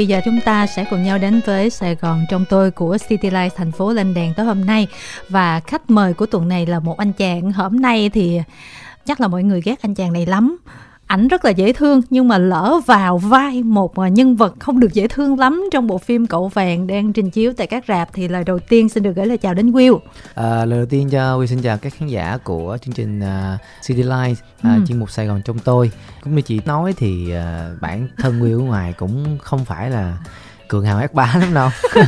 bây giờ chúng ta sẽ cùng nhau đến với Sài Gòn trong tôi của City Life thành phố lên đèn tối hôm nay. Và khách mời của tuần này là một anh chàng. Hôm nay thì chắc là mọi người ghét anh chàng này lắm ảnh rất là dễ thương nhưng mà lỡ vào vai một à, nhân vật không được dễ thương lắm trong bộ phim cậu vàng đang trình chiếu tại các rạp thì lời đầu tiên xin được gửi lời chào đến Will. À, lời đầu tiên cho Will xin chào các khán giả của chương trình uh, City Life, uh, ừ. chuyên mục Sài Gòn trong tôi. Cũng như chị nói thì uh, bản thân Will ở ngoài cũng không phải là cường hào ác bá lắm đâu.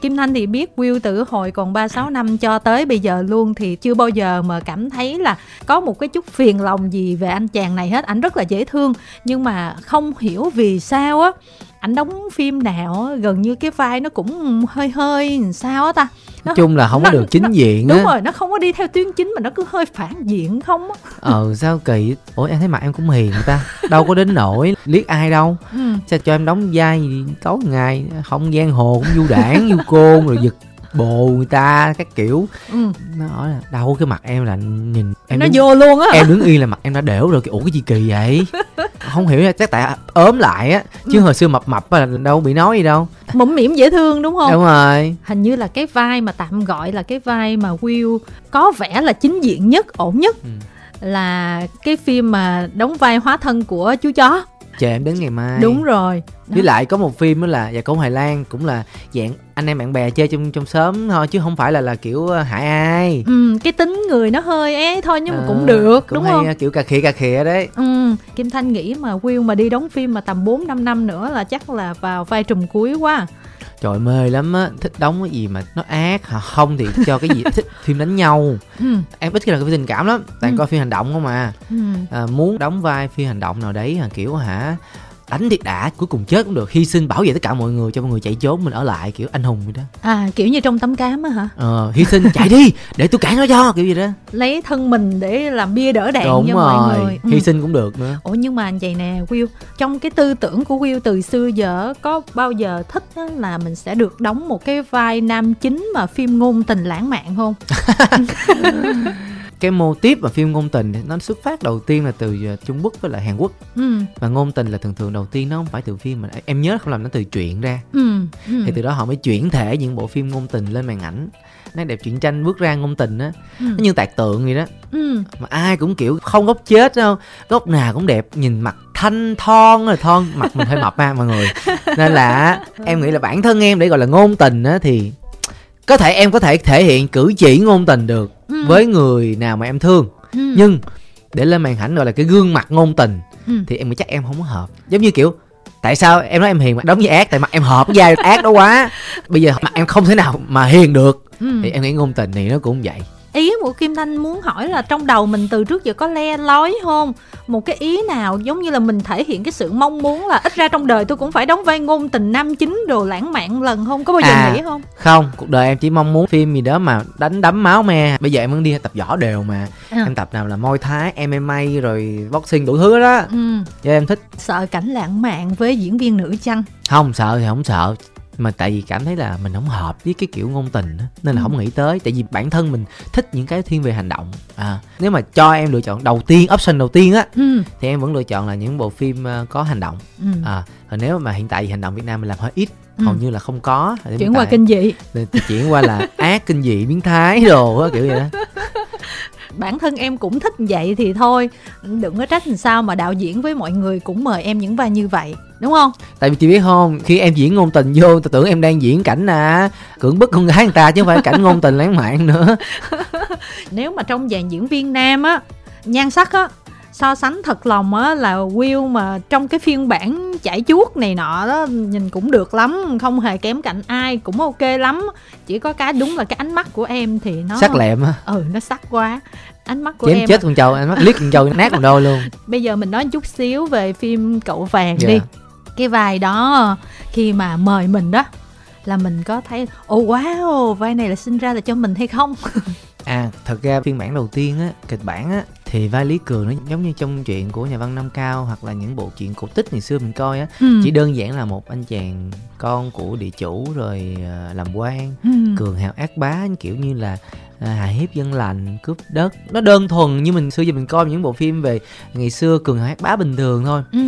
Kim Thanh thì biết Will từ hồi còn 36 năm, cho tới bây giờ luôn thì chưa bao giờ mà cảm thấy là có một cái chút phiền lòng gì về anh chàng này hết. Ảnh rất là dễ thương, nhưng mà không hiểu vì sao á. Ảnh đóng phim nào gần như cái vai nó cũng hơi hơi, sao á ta? Nói chung là không nó, có được chính nó, diện đúng á. rồi nó không có đi theo tuyến chính mà nó cứ hơi phản diện không á. Ờ sao kỳ? Ủa em thấy mặt em cũng hiền ta. Đâu có đến nổi liếc ai đâu. Ừ. sao cho em đóng vai tối ngày không giang hồ cũng du đảng du côn rồi giật bồ người ta các kiểu. Ừ. nó hỏi là đâu cái mặt em là nhìn em nó đứng, vô luôn á em đứng yên là mặt em đã đểu rồi. Ủa cái gì kỳ vậy không hiểu chắc tại ốm lại á chứ ừ. hồi xưa mập mập là đâu bị nói gì đâu mũm mỉm dễ thương đúng không đúng rồi hình như là cái vai mà tạm gọi là cái vai mà Will có vẻ là chính diện nhất ổn nhất ừ. là cái phim mà đóng vai hóa thân của chú chó chờ em đến ngày mai. Đúng rồi đó. với lại có một phim đó là và cổ hoài lan cũng là dạng anh em bạn bè chơi trong trong sớm thôi chứ không phải là là kiểu ờ, hại ai. Ừ cái tính người nó hơi é thôi nhưng mà cũng ờ, được cũng đúng hay, không? kiểu cà khịa cà khịa đấy. Ừ kim thanh nghĩ mà will mà đi đóng phim mà tầm 4 năm năm nữa là chắc là vào vai trùm cuối quá trời mê lắm á thích đóng cái gì mà nó ác hả không thì cho cái gì thích phim đánh nhau ừ. em ít khi là cái tình cảm lắm toàn ừ. coi phim hành động không mà ừ. à, muốn đóng vai phim hành động nào đấy kiểu hả đánh thiệt đã cuối cùng chết cũng được. Hy sinh bảo vệ tất cả mọi người cho mọi người chạy trốn mình ở lại kiểu anh hùng vậy đó. À kiểu như trong tấm cám á hả? Ờ hy sinh chạy đi để tôi cản nó cho kiểu gì đó. Lấy thân mình để làm bia đỡ đạn Đúng cho rồi. mọi người. Ừ. hy sinh cũng được nữa. Ủa nhưng mà vậy nè Will trong cái tư tưởng của Will từ xưa giờ có bao giờ thích là mình sẽ được đóng một cái vai nam chính mà phim ngôn tình lãng mạn không cái mô tiếp mà phim ngôn tình nó xuất phát đầu tiên là từ ờ, Trung Quốc với lại Hàn Quốc ừ. và ngôn tình là thường thường đầu tiên nó không phải từ phim mà em nhớ không làm nó từ truyện ra ừ. Ừ. thì từ đó họ mới chuyển thể những bộ phim ngôn tình lên màn ảnh nó đẹp truyện tranh bước ra ngôn tình á ừ. nó như tạc tượng vậy đó ừ. mà ai cũng kiểu không góc chết đâu góc nào cũng đẹp nhìn mặt thanh thon rồi thon mặt mình hơi mập ha mọi người nên là em nghĩ là bản thân em để gọi là ngôn tình á thì có thể em có thể thể hiện cử chỉ ngôn tình được. Với người nào mà em thương ừ. nhưng để lên màn ảnh gọi là cái gương mặt ngôn tình ừ. thì em nghĩ chắc em không có hợp giống như kiểu tại sao em nói em hiền mà đóng với ác tại mặt em hợp với ác đó quá bây giờ mặt em không thể nào mà hiền được ừ. thì em nghĩ ngôn tình thì nó cũng vậy ý của kim thanh muốn hỏi là trong đầu mình từ trước giờ có le lói không? Một cái ý nào giống như là mình thể hiện cái sự mong muốn là ít ra trong đời tôi cũng phải đóng vai ngôn tình nam chính đồ lãng mạn lần không? Có bao giờ à, nghĩ không? không cuộc đời em chỉ mong muốn phim gì đó mà đánh đấm máu me. Bây giờ em vẫn đi tập võ đều mà. À. em tập nào là môi thái mma rồi boxing đủ thứ đó. Ừ. cho em thích. Sợ cảnh lãng mạn với diễn viên nữ chăng? Không sợ thì không sợ mà tại vì cảm thấy là mình không hợp với cái kiểu ngôn tình đó, nên là ừ. không nghĩ tới. Tại vì bản thân mình thích những cái thiên về hành động. À nếu mà cho em lựa chọn đầu tiên option đầu tiên á ừ. thì em vẫn lựa chọn là những bộ phim uh, có hành động. Ừ. à còn nếu mà hiện tại hành động Việt Nam mình làm hơi ít ừ. hầu như là không có. Chuyển qua kinh dị. Chuyển qua là ác kinh dị biến thái đồ á kiểu vậy đó. Bản thân em cũng thích vậy thì thôi. Đừng có trách làm sao mà đạo diễn với mọi người cũng mời em những vai như vậy đúng không? Tại vì chị biết không khi em diễn ngôn tình vô tôi tưởng em đang diễn cảnh à. Cưỡng bức con gái người ta chứ không phải cảnh ngôn tình lãng mạn nữa. Nếu mà trong dàn diễn viên nam á nhan sắc á so sánh thật lòng á là Will mà trong cái phiên bản chảy chuốt này nọ đó nhìn cũng được lắm không hề kém cạnh ai cũng ok lắm. Chỉ có cái đúng là cái ánh mắt của em thì nó sắc lẹm á. Ừ nó sắc quá. Ánh mắt của Chém em chết con trâu ánh mắt liếc con trâu nát con đôi luôn. Bây giờ mình nói chút xíu về phim cậu vàng yeah. đi. Dạ. Cái vai đó khi mà mời mình đó là mình có thấy ồ oh, wow vai này là sinh ra là cho mình hay không à thật ra phiên bản đầu tiên á kịch bản á thì vai lý cường nó giống như trong chuyện của nhà văn nam cao hoặc là những bộ truyện cổ tích ngày xưa mình coi á ừ. chỉ đơn giản là một anh chàng con của địa chủ rồi uh, làm quan ừ. cường hào ác bá kiểu như là à, hiếp dân lành cướp đất nó đơn thuần như mình xưa giờ mình coi những bộ phim về ngày xưa cường hát bá bình thường thôi ừ.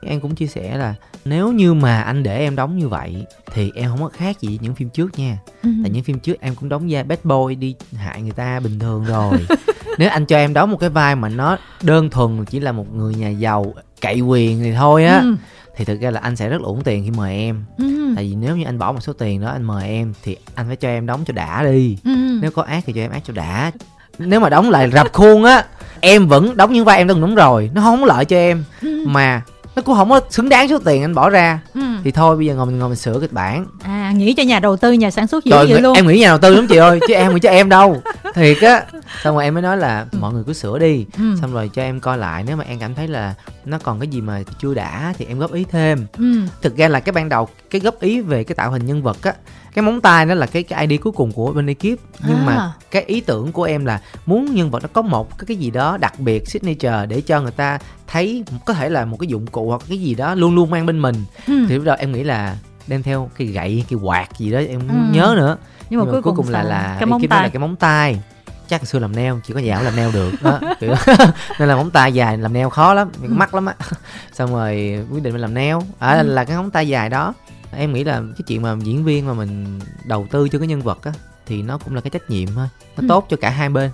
em cũng chia sẻ là nếu như mà anh để em đóng như vậy thì em không có khác gì những phim trước nha ừ. tại những phim trước em cũng đóng vai bad boy đi hại người ta bình thường rồi nếu anh cho em đóng một cái vai mà nó đơn thuần chỉ là một người nhà giàu cậy quyền thì thôi á ừ. thì thực ra là anh sẽ rất là uổng tiền khi mời em ừ. tại vì nếu như anh bỏ một số tiền đó anh mời em thì anh phải cho em đóng cho đã đi ừ. nếu có ác thì cho em ác cho đã nếu mà đóng lại rập khuôn á em vẫn đóng những vai em đang đúng rồi nó không lợi cho em ừ. mà nó cũng không có xứng đáng số tiền anh bỏ ra ừ. thì thôi bây giờ ngồi mình ngồi mình sửa kịch bản à nghĩ cho nhà đầu tư nhà sản xuất dữ vậy luôn em nghĩ nhà đầu tư lắm chị ơi chứ em nghĩ cho em đâu thiệt á xong rồi em mới nói là ừ. mọi người cứ sửa đi ừ. xong rồi cho em coi lại nếu mà em cảm thấy là nó còn cái gì mà chưa đã thì em góp ý thêm ừ. thực ra là cái ban đầu cái góp ý về cái tạo hình nhân vật á cái móng tay đó là cái cái ID cuối cùng của bên ekip nhưng à. mà cái ý tưởng của em là muốn nhân vật nó có một cái cái gì đó đặc biệt signature để cho người ta thấy có thể là một cái dụng cụ hoặc cái gì đó luôn luôn mang bên mình ừ. thì lúc đầu em nghĩ là đem theo cái gậy cái quạt gì đó em ừ. nhớ nữa nhưng mà, nhưng mà cuối, cuối cùng, là là cái móng tay là cái móng tay chắc xưa làm neo chỉ có dạo làm neo được đó kiểu nên là móng tay dài làm neo khó lắm ừ. mắc lắm á xong rồi quyết định mình làm neo à, ừ. là cái móng tay dài đó em nghĩ là cái chuyện mà diễn viên mà mình đầu tư cho cái nhân vật á thì nó cũng là cái trách nhiệm thôi. Nó ừ. tốt cho cả hai bên.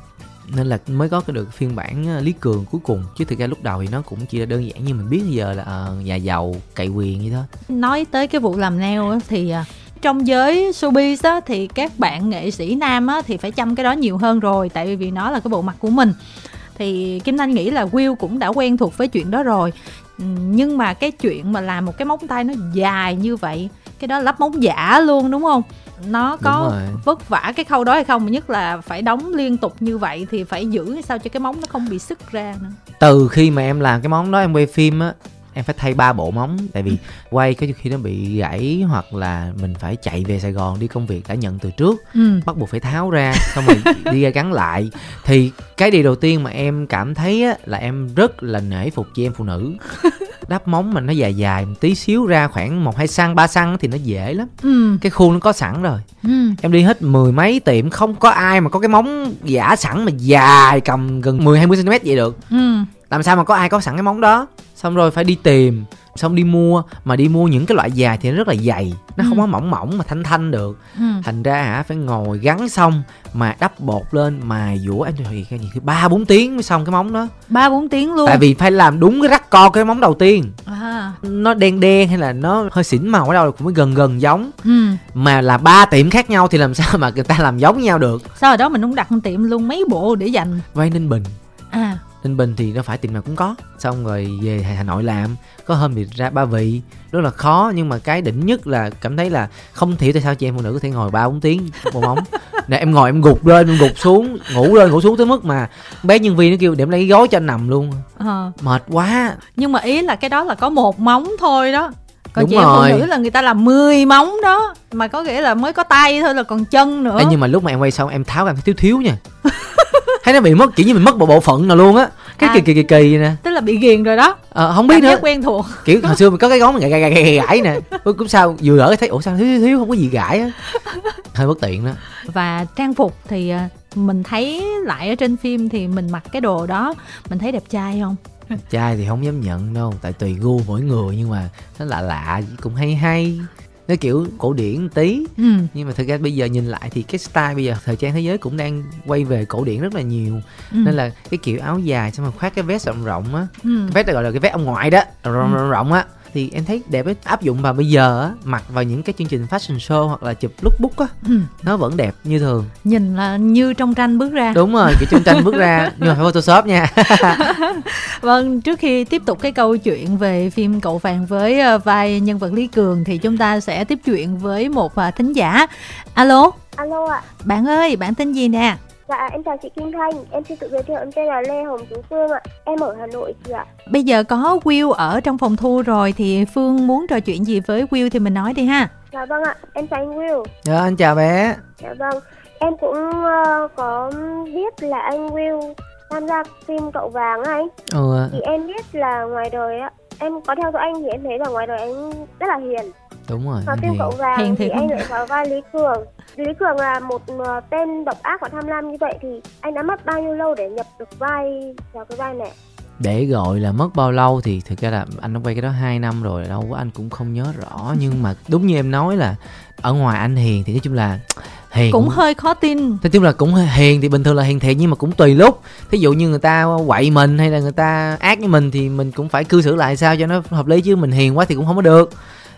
Nên là mới có cái được phiên bản ờ, lý cường cuối cùng. Chứ thực ra lúc đầu thì nó cũng chỉ là đơn giản như mình biết bây giờ là uh, nhà giàu cậy quyền như thôi. Nói tới cái vụ làm neo thì uh, trong giới showbiz á, thì các bạn nghệ sĩ nam á, thì phải chăm cái đó nhiều hơn rồi tại vì nó là cái bộ mặt của mình. Thì kim thanh nghĩ là will cũng đã quen thuộc với chuyện đó rồi nhưng mà cái chuyện mà làm một cái móng tay nó dài như vậy cái đó lắp móng giả luôn đúng không? Nó có vất vả cái khâu đó hay không? Mà nhất là phải đóng liên tục như vậy thì phải giữ sao cho cái móng nó không bị sức ra nữa? Từ khi mà em làm cái móng đó em quay phim á em phải thay ba bộ móng tại vì quay cái khi nó bị gãy hoặc là mình phải chạy về sài gòn đi công việc đã nhận từ trước ừ. bắt buộc phải tháo ra xong rồi đi ra gắn lại thì cái điều đầu tiên mà em cảm thấy á, là em rất là nể phục chị em phụ nữ đắp móng mà nó dài dài một tí xíu ra khoảng một hai xăng ba xăng thì nó dễ lắm ừ. cái khuôn nó có sẵn rồi ừ. em đi hết mười mấy tiệm không có ai mà có cái móng giả sẵn mà dài cầm gần mười hai mươi cm vậy được ừ. Làm sao mà có ai có sẵn cái móng đó? Xong rồi phải đi tìm xong đi mua. Mà đi mua những cái loại dài thì nó rất là dày. Nó ừ. không có mỏng mỏng mà thanh thanh được. Ừ. thành ra hả phải ngồi gắn xong mà đắp bột lên mài dũa em thì cái gì ba bốn tiếng mới xong cái móng đó. Ba bốn tiếng luôn. Tại vì phải làm đúng cái rắc co cái móng đầu tiên. À. nó đen đen hay là nó hơi xỉn màu ở đâu cũng mới gần gần giống. Ừ. mà là ba tiệm khác nhau thì làm sao mà người ta làm giống nhau được? Sao ở đó mình không đặt tiệm luôn mấy bộ để dành. Vay ninh bình ninh bình thì nó phải tiệm nào cũng có. Xong rồi về hà nội làm có hôm thì ra ba vị rất là khó nhưng mà cái đỉnh nhất là cảm thấy là không hiểu tại sao chị em phụ nữ có thể ngồi ba bốn tiếng một móng nè em ngồi em gục lên em gục xuống ngủ lên ngủ xuống tới mức mà bé nhân viên nó kêu để em lấy gói cho anh nằm luôn. À. mệt quá. Nhưng mà ý là cái đó là có một móng thôi đó. Còn Đúng chị em phụ nữ là người ta làm 10 móng đó mà có nghĩa là mới có tay thôi là còn chân nữa. Ê, nhưng mà lúc mà em quay xong em tháo em thấy thiếu thiếu nha thấy nó bị mất kiểu như mình mất một bộ phận nào luôn á. Cái à, kỳ kỳ kỳ kỳ nè. Tức là bị ghiền rồi đó. Ờ không biết Cảm nữa. quen thuộc. Kiểu hồi xưa mình có cái gón gãi gãi gãi gãi, gãi nè. Cũng sao vừa đỡ thấy ủa sao thiếu thiếu, thiếu không có gì gãi á? Hơi bất tiện đó. Và trang phục thì à, mình thấy lại ở trên phim thì mình mặc cái đồ đó mình thấy đẹp trai không? Trai thì không dám nhận đâu tại tùy gu mỗi người nhưng mà nó lạ lạ cũng hay hay nó kiểu cổ điển tí ừ. nhưng mà thực ra bây giờ nhìn lại thì cái style bây giờ thời trang thế giới cũng đang quay về cổ điển rất là nhiều ừ. nên là cái kiểu áo dài xong rồi khoác cái vest rộng rộng á ừ. cái vest gọi là cái vest ông ngoại đó rộng ừ. rộng á thì em thấy đẹp ấy. Áp dụng vào bây giờ á mặc vào những cái chương trình fashion show hoặc là chụp lookbook á ừ. nó vẫn đẹp như thường. Nhìn là như trong tranh bước ra. Đúng rồi kiểu trong tranh bước ra nhưng mà phải photoshop nha. Vâng trước khi tiếp tục cái câu chuyện về phim cậu vàng với ờ, vai nhân vật lý cường thì chúng ta sẽ tiếp chuyện với một ờ, thính giả. Alo? Alo ạ. Bạn ơi bạn tên gì nè Dạ, em chào chị Kim Thanh, em xin tự giới thiệu em tên là Lê Hồng Tú Phương ạ, em ở Hà Nội chị ạ. Bây giờ có Will ở trong phòng thu rồi thì Phương muốn trò chuyện gì với Will thì mình nói đi ha. Dạ vâng ạ, em chào anh Will. Dạ, anh chào bé. Dạ vâng, em cũng uh, có biết là anh Will tham gia phim Cậu Vàng anh. Ừ. Thì em biết là ngoài đời á, em có theo dõi anh thì em thấy là ngoài đời anh rất là hiền. Đúng rồi và phim cậu Hiền thì, thì anh lại vào vai lý cường. Lý cường là một ờ, tên độc ác và tham lam như vậy thì anh đã mất bao nhiêu lâu để nhập được vai vào cái vai này để gọi là mất bao lâu thì thực ra là anh đã quay cái đó 2 năm rồi đâu anh cũng không nhớ rõ. Nhưng mà đúng như em nói là ở ngoài anh hiền thì nói chung là hiền cũng, cũng hơi khó tin. Nói chung là cũng hiền thì bình thường là hiền thiệt nhưng mà cũng tùy lúc. Thí dụ như người ta quậy mình hay là người ta ác với mình thì mình cũng phải cư xử lại sao cho nó hợp lý chứ. Mình hiền quá thì cũng không có được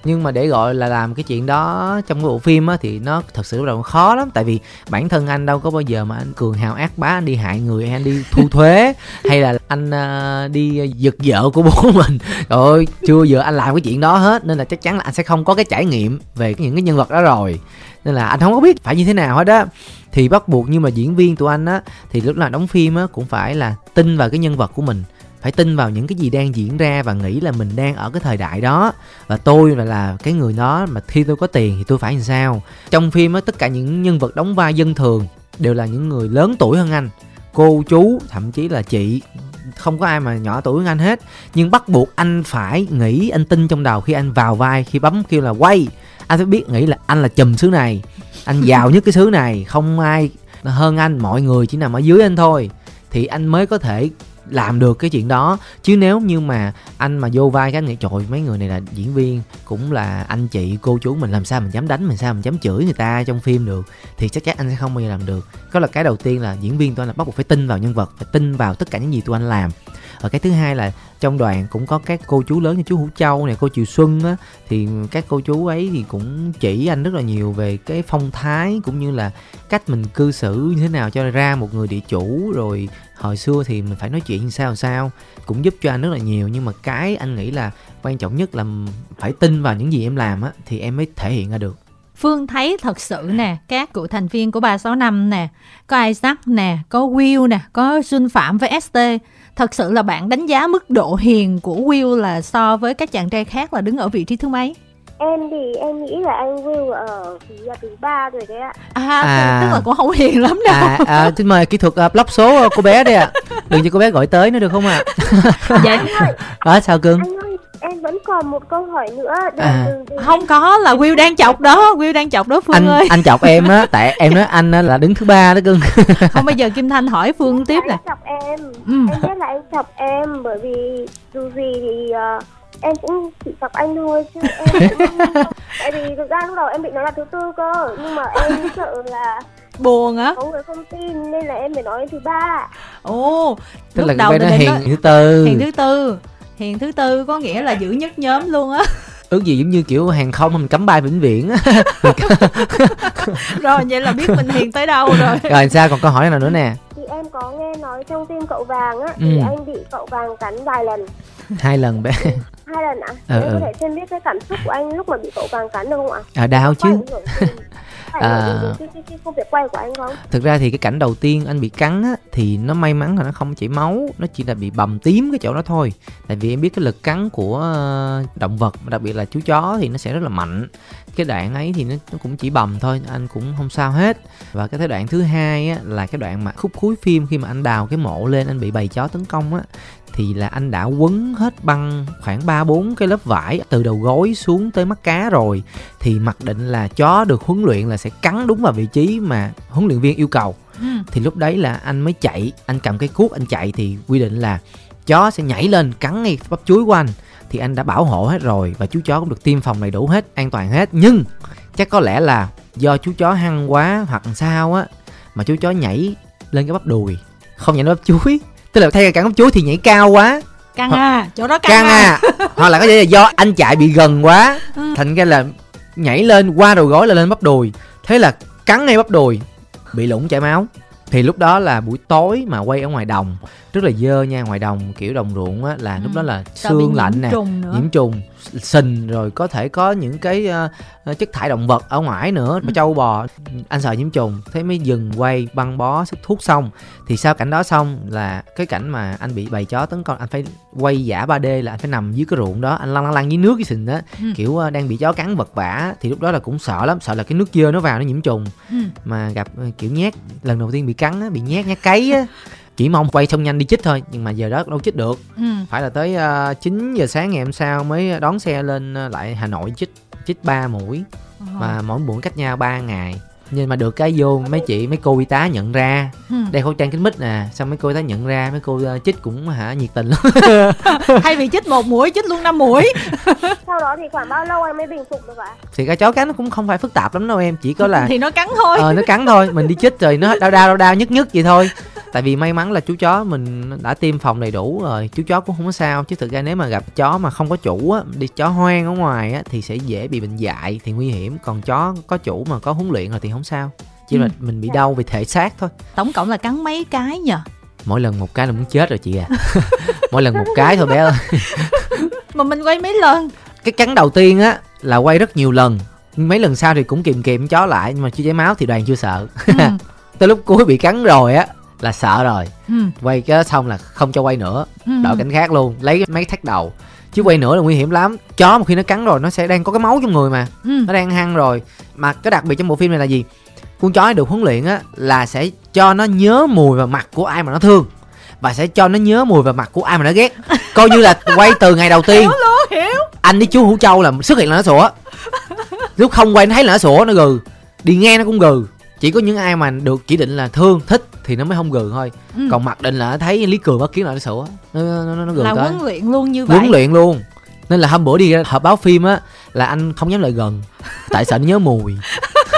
nhưng mà để gọi là làm cái chuyện đó trong cái bộ phim á thì nó thật sự là khó lắm. Tại vì bản thân anh đâu có bao giờ mà anh cường hào ác bá anh đi hại người hay anh đi thu thuế hay là anh uh, đi giật vợ của bố mình. Rồi chưa giờ anh làm cái chuyện đó hết. Nên là chắc chắn là anh sẽ không có cái trải nghiệm về những cái nhân vật đó rồi. Nên là anh không có biết phải như thế nào hết á. Thì bắt buộc nhưng mà diễn viên tụi anh á thì lúc nào đóng phim á cũng phải là tin vào cái nhân vật của mình phải tin vào những cái gì đang diễn ra và nghĩ là mình đang ở cái thời đại đó. Và tôi là, là cái người đó mà khi tôi có tiền thì tôi phải làm sao? Trong phim á tất cả những nhân vật đóng vai dân thường đều là những người lớn tuổi hơn anh. Cô chú thậm chí là chị không có ai mà nhỏ tuổi hơn anh hết. Nhưng bắt buộc anh phải nghĩ anh tin trong đầu khi anh vào vai khi bấm kêu là quay. Anh phải biết nghĩ là anh là chùm xứ này anh giàu nhất cái xứ này. Không ai hơn anh mọi người chỉ nằm ở dưới anh thôi. Thì anh mới có thể làm được cái chuyện đó. Chứ nếu như mà anh mà vô vai cái nghĩ, trời mấy người này là diễn viên, cũng là anh chị, cô chú mình, làm sao mình dám đánh mình sao mình dám chửi người ta trong phim được? Thì chắc chắn anh sẽ không bao giờ làm được. Đó là cái đầu tiên là diễn viên tôi là bắt buộc phải tin vào nhân vật, phải tin vào tất cả những gì tụi anh làm. Và cái thứ hai là trong đoàn cũng có các cô chú lớn như chú hữu châu này cô Triệu xuân á. Thì các cô chú ấy thì cũng chỉ anh rất là nhiều về cái phong thái cũng như là cách mình cư xử như thế nào cho ra một người địa chủ. Rồi hồi xưa thì mình phải nói chuyện sao sao cũng giúp cho anh rất là nhiều. Nhưng mà cái anh nghĩ là quan trọng nhất là phải tin vào những gì em làm á thì em mới thể hiện ra được. Phương thấy thật sự nè, các cựu thành viên của 365 nè, có Isaac nè, có Will nè, có xuân Phạm với ST. Thật sự là bạn đánh giá mức độ hiền của Will là so với các chàng trai khác là đứng ở vị trí thứ mấy? em thì em nghĩ là anh Will ở là thứ ba rồi đấy ạ à, à tức là cũng không hiền lắm đâu à, à xin mời kỹ thuật uh, block số cô bé đây ạ à. đừng cho cô bé gọi tới nữa được không ạ à? dạ đó sao cưng anh ơi em vẫn còn một câu hỏi nữa. Đừng, à. đừng. không có là Will đang chọc đó. Will đang chọc đó Phương anh, ơi. anh chọc em á tại em nói anh là đứng thứ ba đó cưng không bây giờ Kim Thanh hỏi Phương tiếp nè. chọc em. Ừ. em biết là anh chọc em bởi vì dù gì thì uh, em cũng chỉ chọc anh thôi chứ em cũng... tại vì thực ra lúc đầu em bị nói là thứ tư cơ nhưng mà em sợ là buồn á. có người không tin nên là em phải nói thứ ba. Ồ tức là đầu nó hiền nói... thứ tư. Hiền thứ tư hiền thứ tư có nghĩa là giữ nhất nhóm luôn á. Ước gì giống như kiểu hàng không mình cấm bay vĩnh viễn rồi vậy là biết mình hiền tới đâu rồi. Rồi sao còn câu hỏi nào nữa nè? Thì em có nghe nói trong phim cậu vàng á ừ. thì anh bị cậu vàng cắn vài lần. Hai lần bé. Hai lần ạ à? ừ, em có thể xem biết cái cảm xúc của anh lúc mà bị cậu vàng cắn được không ạ? À đau chứ à, cái, cái, cái công việc quay của anh không? Thực ra thì cái cảnh đầu tiên anh bị cắn á, thì nó may mắn là nó không chảy máu nó chỉ là bị bầm tím cái chỗ đó thôi. Tại vì em biết cái lực cắn của ờ, động vật đặc biệt là chú chó thì nó sẽ rất là mạnh. Cái đoạn ấy thì nó, nó cũng chỉ bầm thôi anh cũng không sao hết. Và cái đoạn thứ hai á, là cái đoạn mà khúc cuối phim khi mà anh đào cái mộ lên anh bị bầy chó tấn công á thì là anh đã quấn hết băng khoảng 3 4 cái lớp vải từ đầu gối xuống tới mắt cá rồi thì mặc định là chó được huấn luyện là sẽ cắn đúng vào vị trí mà huấn luyện viên yêu cầu. Ừ. Thì lúc đấy là anh mới chạy, anh cầm cái cuốc anh chạy thì quy định là chó sẽ nhảy lên cắn ngay bắp chuối của anh thì anh đã bảo hộ hết rồi và chú chó cũng được tiêm phòng đầy đủ hết, an toàn hết. Nhưng chắc có lẽ là do chú chó hăng quá hoặc sao á mà chú chó nhảy lên cái bắp đùi không nhảy lên bắp chuối tức là thay cắn chuối thì nhảy cao quá căng à chỗ đó căng, căng à. à hoặc là có thể là do anh chạy bị gần quá ừ. thành ra là nhảy lên qua đầu gối là lên bắp đùi thế là cắn ngay bắp đùi bị lủng chảy máu thì lúc đó là buổi tối mà quay ở ngoài đồng rất là dơ nha ngoài đồng kiểu đồng ruộng á là ừ. lúc đó là xương lạnh nè nhiễm trùng sình rồi có thể có những cái uh, chất thải động vật ở ngoài nữa ừ. trâu bò anh sợ nhiễm trùng thế mới dừng quay băng bó sức thuốc xong thì sau cảnh đó xong là cái cảnh mà anh bị bầy chó tấn công anh phải quay giả 3D là anh phải nằm dưới cái ruộng đó anh lăn lăn lăn dưới nước cái sình đó ừ. kiểu uh, đang bị chó cắn vật vả thì lúc đó là cũng sợ lắm sợ là cái nước dơ nó vào nó nhiễm trùng ừ. mà gặp uh, kiểu nhát lần đầu tiên bị cắn á bị nhát nhát cấy á chỉ mong quay xong nhanh đi chích thôi nhưng mà giờ đó đâu chích được. Ừ. phải là tới uh, 9 giờ sáng ngày hôm sau mới đón xe lên uh, lại hà nội chích chích 3 mũi. Mà mỗi mũi cách nhau 3 ngày nhưng mà được cái vô mấy chị mấy cô y tá nhận ra. Ừ. đeo khẩu trang kính mít nè xong mấy cô y tá nhận ra mấy cô uh, chích cũng hả nhiệt tình lắm. Thay vì chích một mũi chích luôn năm mũi. Sau đó thì khoảng bao lâu em mới bình phục được ạ? Thì cái chó cắn nó cũng không phải phức tạp lắm đâu em chỉ có là thì nó cắn thôi. Ờ nó cắn thôi mình đi chích rồi nó đau đau đau đau nhức nhức vậy thôi. Tại vì may mắn là chú chó mình đã tiêm phòng đầy đủ rồi chú chó cũng không có sao. Chứ thực ra nếu mà gặp chó mà không có chủ á đi chó hoang ở ngoài á thì sẽ dễ bị bệnh dại thì nguy hiểm. Còn chó có chủ mà có huấn luyện rồi thì không sao. Chỉ ừ. là mình bị đau về thể xác thôi. Tổng cộng là cắn mấy cái nhờ? Mỗi lần một cái là muốn chết rồi chị à. Mỗi lần một cái thôi bé ơi. Mà mình quay mấy lần? Cái cắn đầu tiên á là quay rất nhiều lần. Mấy lần sau thì cũng kìm kìm chó lại nhưng mà chưa chảy máu thì đoàn chưa sợ. Ừ. tới lúc cuối bị cắn rồi á là sợ rồi. Ừ. quay cái xong là không cho quay nữa. Ừ. đổi cảnh khác luôn lấy mấy thắt đầu chứ quay nữa là nguy hiểm lắm. Chó một khi nó cắn rồi nó sẽ đang có cái máu trong người mà. Ừ. nó đang hăng rồi. Mà cái đặc biệt trong bộ phim này là gì? Con chó được huấn luyện á là sẽ cho nó nhớ mùi và mặt của ai mà nó thương. Và sẽ cho nó nhớ mùi và mặt của ai mà nó ghét. Coi như là quay từ ngày đầu tiên. Hiểu luôn, hiểu. anh với chú hữu châu là xuất hiện là nó sủa. Lúc không quay nó thấy là nó sủa nó gừ. Đi nghe nó cũng gừ. Chỉ có những ai mà được chỉ định là thương thích thì nó mới không gừ thôi. Ừ. còn mặc định là thấy lý cường bất kiến là nó sủa nó nó, nó, nó gừ là tới. huấn luyện luôn như vậy. huấn luyện luôn. Nên là hôm bữa đi họp báo phim á là anh không dám lại gần. Tại sợ nó nhớ mùi?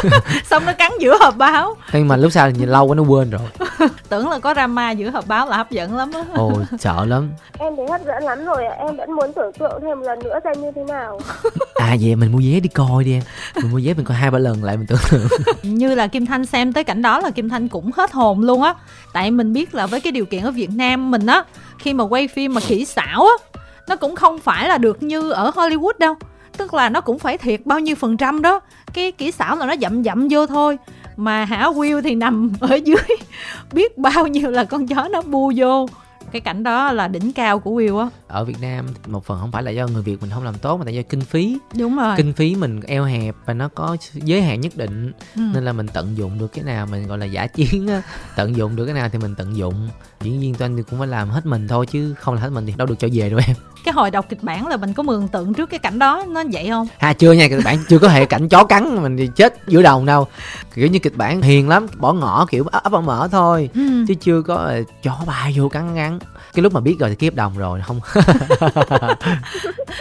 Xong nó cắn giữa hộp báo. Nhưng mà lúc sau nhìn lâu quá nó quên rồi. Tưởng là có drama giữa hộp báo là hấp dẫn lắm á. Ồ sợ lắm. Em thấy hấp dẫn lắm rồi em vẫn muốn tưởng tượng thêm một lần nữa xem như thế nào à vậy mình mua vé đi coi đi em. Mình mua vé mình coi hai, ba lần lại mình tưởng tượng. Như là kim thanh xem tới cảnh đó là kim thanh cũng hết hồn luôn á. Tại mình biết là với cái điều kiện ở việt nam mình á, khi mà quay phim mà kỹ xảo á, nó cũng không phải là được như ở hollywood đâu. Tức là nó cũng phải thiệt bao nhiêu phần trăm đó. Cái kỹ xảo là nó dậm dậm vô thôi. Mà hả, Will thì nằm ở dưới, biết bao nhiêu là con chó nó bu vô cái cảnh đó là đỉnh cao của Will á. Ở Việt Nam một phần không phải là do người Việt mình không làm tốt mà tại do kinh phí. Đúng rồi. Kinh phí mình eo hẹp và nó có giới hạn nhất định. Ừ. nên là mình tận dụng được cái nào mình gọi là giả chiến á tận dụng được cái nào thì mình tận dụng. Diễn viên toanh thì cũng phải làm hết mình thôi chứ không là hết mình thì đâu được cho về đâu em cái hồi đọc kịch bản là mình có mường tượng trước cái cảnh đó nó vậy không? Ha chưa nha kịch bản chưa có hệ cảnh chó cắn mình thì chết giữa đồng đâu. Kiểu như kịch bản hiền lắm bỏ ngỏ kiểu ấp ấp mở thôi ừ. chứ chưa có uh, chó bay vô cắn ngắn. Cái lúc mà biết rồi thì kiếp đồng rồi không.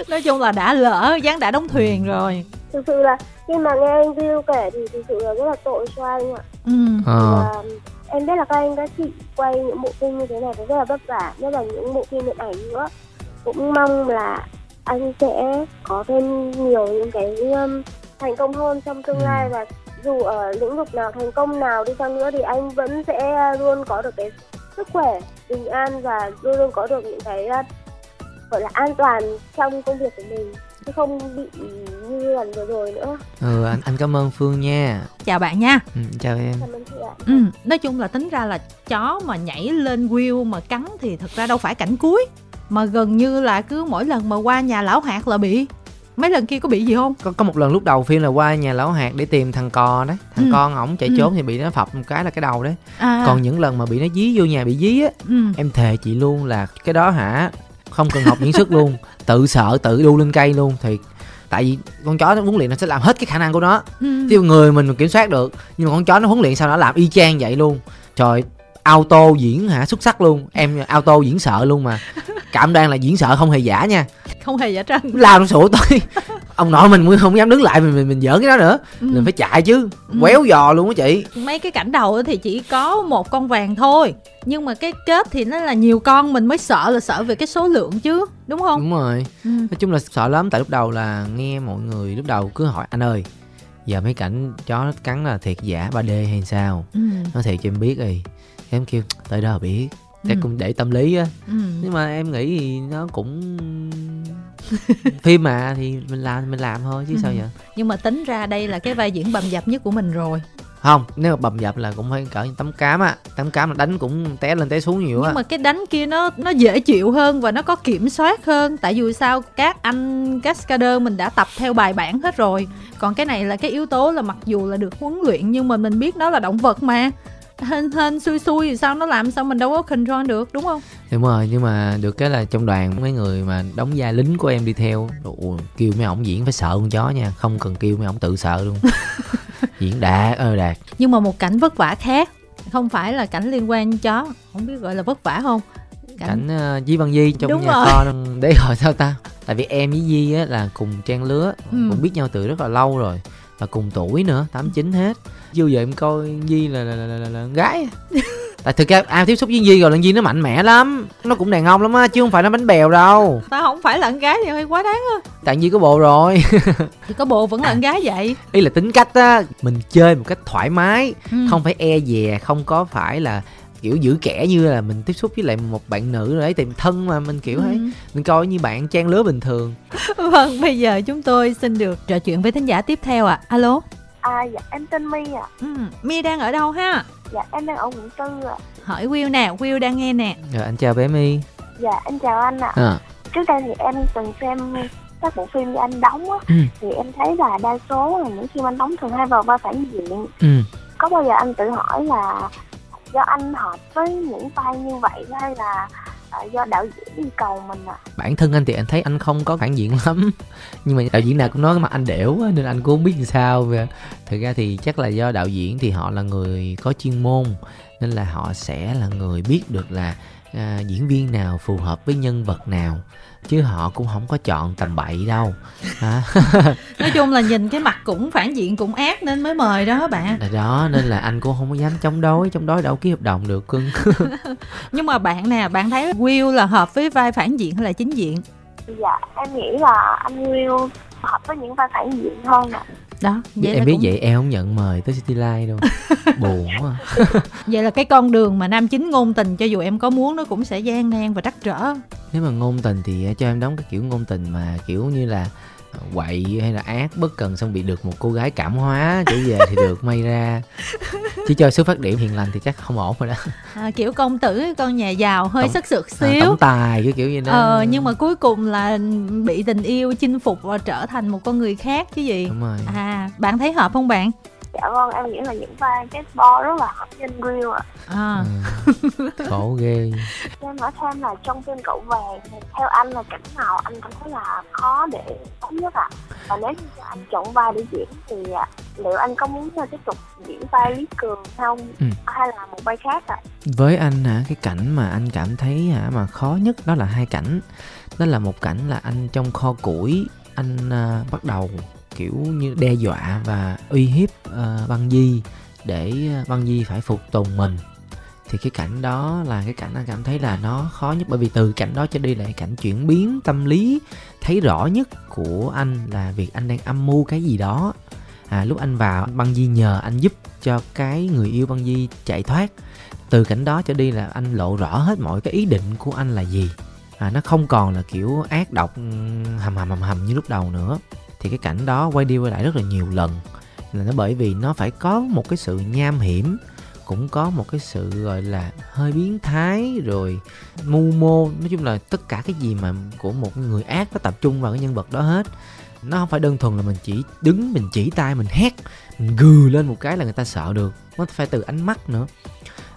Nói chung là đã lỡ dáng đã đóng thuyền rồi. Thực sự là khi mà nghe anh Diêu kể thì thực sự là rất là tội cho anh ạ. Ừ. à. em biết là các anh các chị quay những bộ phim như thế này cũng rất là vất vả nhất là những bộ phim điện ảnh nữa cũng mong là anh sẽ có thêm nhiều những cái um, thành công hơn trong tương ừ. lai. Và dù ở lĩnh vực nào thành công nào đi chăng nữa thì anh vẫn sẽ luôn có được cái sức khỏe bình an và luôn luôn có được những cái uh, gọi là an toàn trong công việc của mình chứ không bị như lần vừa rồi nữa. Ừ anh anh cảm ơn phương nha. Chào bạn nha. Ừ, chào em. Cảm ơn chị ạ. Ừ, nói chung là tính ra là chó mà nhảy lên wheel mà cắn thì thật ra đâu phải cảnh cuối mà gần như là cứ mỗi lần mà qua nhà lão hạt là bị mấy lần kia có bị gì không có có một lần lúc đầu phim là qua nhà lão hạt để tìm thằng cò đấy thằng ừ. con ổng chạy ừ. trốn thì bị nó phập một cái là cái đầu đấy à. còn những lần mà bị nó dí vô nhà bị dí á ừ. em thề chị luôn là cái đó hả không cần học diễn xuất luôn tự sợ tự đu lên cây luôn thì tại vì con chó nó huấn luyện nó sẽ làm hết cái khả năng của nó ừ. chứ người mình kiểm soát được nhưng mà con chó nó huấn luyện sao nó làm y chang vậy luôn trời auto diễn hả xuất sắc luôn em auto diễn sợ luôn mà cảm đoan là diễn sợ không hề giả nha. Không hề giả trân nó sổ tôi ông nội mình không dám đứng lại mình mình, mình giỡn cái đó nữa. Ừ. mình phải chạy chứ. Ừ. quéo giò luôn á chị. Mấy cái cảnh đầu thì chỉ có một con vàng thôi. Nhưng mà cái kết thì nó là nhiều con mình mới sợ là sợ về cái số lượng chứ. Đúng không? Đúng rồi. Ừ. nói chung là sợ lắm tại lúc đầu là nghe mọi người lúc đầu cứ hỏi anh ơi giờ mấy cảnh chó nó cắn là thiệt giả 3D hay sao? Ừ. nó thiệt cho em biết rồi em kêu tới đó biết chắc ừ. cũng để tâm lý á. Ừ. nhưng mà em nghĩ thì nó cũng phim mà thì mình làm mình làm thôi chứ ừ. sao vậy nhưng mà tính ra đây là cái vai diễn bầm dập nhất của mình rồi. Không nếu mà bầm dập là cũng phải cỡ tấm cám á. Tấm cám là đánh cũng té lên té xuống nhiều á. Nhưng mà cái đánh kia nó nó dễ chịu hơn và nó có kiểm soát hơn. Tại vì sao các anh cascader mình đã tập theo bài bản hết rồi. Còn cái này là cái yếu tố là mặc dù là được huấn luyện nhưng mà mình biết nó là động vật mà hên hên xui xui thì sao nó làm sao mình đâu có control được đúng không? Đúng rồi nhưng mà được cái là trong đoàn mấy người mà đóng vai lính của em đi theo Ủa, kêu mấy ổng diễn phải sợ con chó nha không cần kêu mấy ổng tự sợ luôn. Diễn đạt ơ đạt. Nhưng mà một cảnh vất vả khác không phải là cảnh liên quan chó không biết gọi là vất vả không? Cảnh, cảnh uh, Di Văn Di trong Đúng nhà rồi. kho để hỏi sao ta? Tại vì em với Di á là cùng trang lứa ừ. cũng biết nhau từ rất là lâu rồi và cùng tuổi nữa tám chín hết chưa giờ em coi Di là là, là, là, là, là gái. Tại thực ra ai tiếp xúc với Di rồi là Di nó mạnh mẽ lắm. Nó cũng đàn ông lắm á chứ không phải nó bánh bèo đâu. Tao không phải là con gái thì hơi quá đáng á. Tại Di có bộ rồi. Thì có bộ vẫn là con gái vậy. Ý là tính cách á mình chơi một cách thoải mái ừ. không phải e dè không có phải là kiểu giữ kẻ như là mình tiếp xúc với lại một bạn nữ đấy tìm thân mà mình kiểu ừ. ấy. Mình coi như bạn trang lứa bình thường. Vâng bây giờ chúng tôi xin được trò chuyện với thính giả tiếp theo ạ. À. alo à dạ em tên my ạ à. ừ, my đang ở đâu ha dạ em đang ở quận tư ạ à. hỏi will nè will đang nghe nè dạ anh chào bé my dạ anh chào anh ạ à. trước đây thì em từng xem các bộ phim anh đóng á ừ. thì em thấy là đa số là những phim anh đóng thường hay vào vai phản diện ừ. có bao giờ anh tự hỏi là do anh hợp với những vai như vậy hay là do đạo diễn yêu cầu mình à bản thân anh thì anh thấy anh không có phản diện lắm. Nhưng mà đạo diễn nào cũng nói mà anh đẻo nên anh cũng không biết làm sao. Về thực ra thì chắc là do đạo diễn thì họ là người có chuyên môn nên là họ sẽ là người biết được là à, diễn viên nào phù hợp với nhân vật nào chứ họ cũng không có chọn tầm bậy đâu. À. nói chung là nhìn cái mặt cũng phản diện cũng ác nên mới mời đó bạn. Là đó nên là anh cũng không có dám chống đối chống đối đâu ký hợp đồng được. Cưng. Nhưng mà bạn nè bạn thấy Will là hợp với vai phản diện hay là chính diện? Dạ em nghĩ là anh Will hợp với những vai phản diện hơn ạ. Đó vậy em biết cũng... vậy em không nhận mời tới City Life đâu. Buồn quá. Vậy là cái con đường mà nam chính ngôn tình cho dù em có muốn nó cũng sẽ gian nan và trắc trở. Nếu mà ngôn tình thì cho em đóng cái kiểu ngôn tình mà kiểu như là quậy hay là ác bất cần xong bị được một cô gái cảm hóa trở về thì được may ra. Chỉ cho số phát điểm hiền lành thì chắc không ổn rồi đó. À, kiểu công tử con nhà giàu hơi tổng, sắc sược à, xíu. à, tổng tài cái kiểu như đó. Ờ nhưng mà cuối cùng là bị tình yêu chinh phục và trở thành một con người khác chứ gì. Đúng rồi. À bạn thấy hợp không bạn dạ vâng em nghĩ là những vai cái bo rất là với anh Grill ạ à. ừ. khổ ghê em hỏi thêm là trong phim cậu vàng theo anh là cảnh nào anh cảm thấy là khó để đóng nhất ạ à? và nếu như anh chọn vai để diễn thì à, liệu anh có muốn tiếp tục diễn vai lý cường không ừ. hay là một vai khác ạ à? với anh hả cái cảnh mà anh cảm thấy hả mà khó nhất đó là hai cảnh đó là một cảnh là anh trong kho củi anh uh, bắt đầu kiểu như đe dọa và uy hiếp ờ, uh, băng di để ờ, băng di phải phục tùng mình. Thì cái cảnh đó là cái cảnh anh cảm thấy là nó khó nhất bởi vì từ cảnh đó cho đi lại cảnh chuyển biến tâm lý thấy rõ nhất của anh là việc anh đang âm mưu cái gì đó. À, lúc anh vào băng di nhờ anh giúp cho cái người yêu băng di chạy thoát. Từ cảnh đó cho đi là anh lộ rõ hết mọi cái ý định của anh là gì. À, nó không còn là kiểu ác độc ừ, hầm hầm hầm hầm như lúc đầu nữa thì cái cảnh đó quay đi quay lại rất là nhiều lần. Là nó bởi vì nó phải có một cái sự nham hiểm cũng có một cái sự gọi là hơi biến thái rồi mưu mô. Nói chung là tất cả cái gì mà của một người ác nó tập trung vào cái nhân vật đó hết. Nó không phải đơn thuần là mình chỉ đứng mình chỉ tay mình hét mình gừ lên một cái là người ta sợ được. Nó phải từ ánh mắt nữa.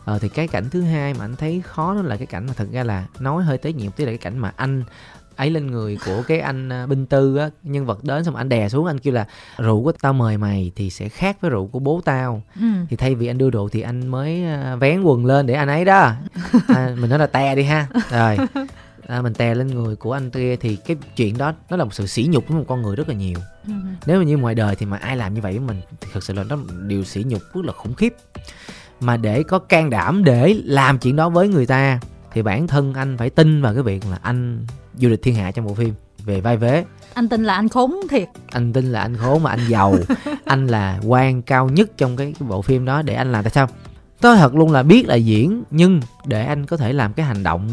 Ờ, thì cái cảnh thứ hai mà anh thấy khó đó là cái cảnh mà thật ra là nói hơi tế nhị một tí là cái cảnh mà anh ấy lên người của cái anh à, binh tư á nhân vật đến xong anh đè xuống anh kêu là rượu của tao mời mày thì sẽ khác với rượu của bố tao. Ừ. thì thay vì anh đưa rượu thì anh mới à, vén quần lên để anh ấy đó. À, mình nói là te đi ha. Rồi à, mình tè lên người của anh kia thì cái chuyện đó nó là một sự sỉ nhục với một con người rất là nhiều. Ừ. nếu mà như ngoài đời thì mà ai làm như vậy với mình thì thật sự là nó điều sỉ nhục rất là khủng khiếp. Mà để có can đảm để làm chuyện đó với người ta thì bản thân anh phải tin vào cái việc là anh du lịch thiên hạ trong bộ phim về vai vế. Anh tin là anh khốn thiệt. Anh tin là anh khốn mà anh giàu. Anh là quan cao nhất trong cái, cái bộ phim đó. Để anh làm tại sao? Tôi thật luôn là biết là diễn nhưng để anh có thể làm cái hành động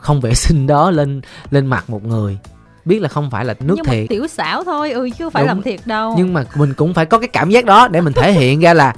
không vệ sinh đó lên lên mặt một người biết là không phải là nước nhưng thiệt. mà tiểu xảo thôi ừ chứ không phải Đúng. làm thiệt đâu. Nhưng mà mình cũng phải có cái cảm giác đó để mình thể hiện ra là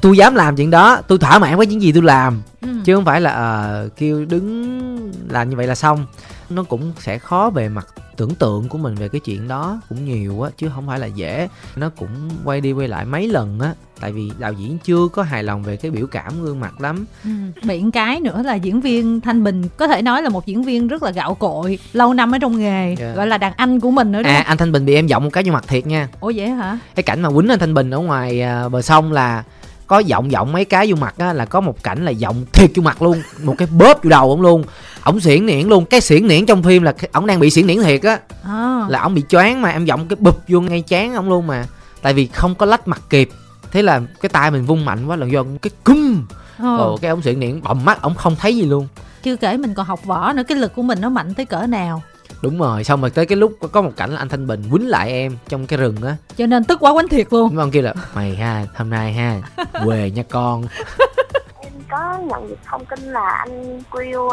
tôi dám làm chuyện đó tôi thỏa mãn với những gì tôi làm. Ừ. chứ không phải là uh, kêu đứng làm như vậy là xong nó cũng sẽ khó về mặt tưởng tượng của mình về cái chuyện đó cũng nhiều á chứ không phải là dễ nó cũng quay đi quay lại mấy lần á tại vì đạo diễn chưa có hài lòng về cái biểu cảm gương mặt lắm ừ. bị cái nữa là diễn viên thanh bình có thể nói là một diễn viên rất là gạo cội lâu năm ở trong nghề yeah. Dạ. gọi là đàn anh của mình nữa đó à anh thanh bình bị em giọng một cái vô mặt thiệt nha ủa vậy hả cái cảnh mà quýnh anh thanh bình ở ngoài à, bờ sông là có giọng giọng mấy cái vô mặt á là có một cảnh là giọng thiệt vô mặt luôn một cái bóp vô đầu ông luôn ổng xiển niễn luôn. Cái xiển niễn trong phim là ổng đang bị xiển niễn thiệt á. À. là ổng bị choáng mà em giọng cái bụp vô ngay chán ổng luôn mà. Tại vì không có lách mặt kịp. Thế là cái tay mình vung mạnh quá là do cái cung ờ. Ồ, cái ống xiển niễn bầm mắt ổng không thấy gì luôn. Chưa kể mình còn học võ nữa cái lực của mình nó mạnh tới cỡ nào. Đúng rồi xong rồi tới cái lúc có một cảnh là anh thanh bình quýnh lại em trong cái rừng á. Cho nên tức quá quánh thiệt luôn. Ông kia là mày ha hôm nay ha quề nha con. Em có nhận được thông tin là anh Quyêu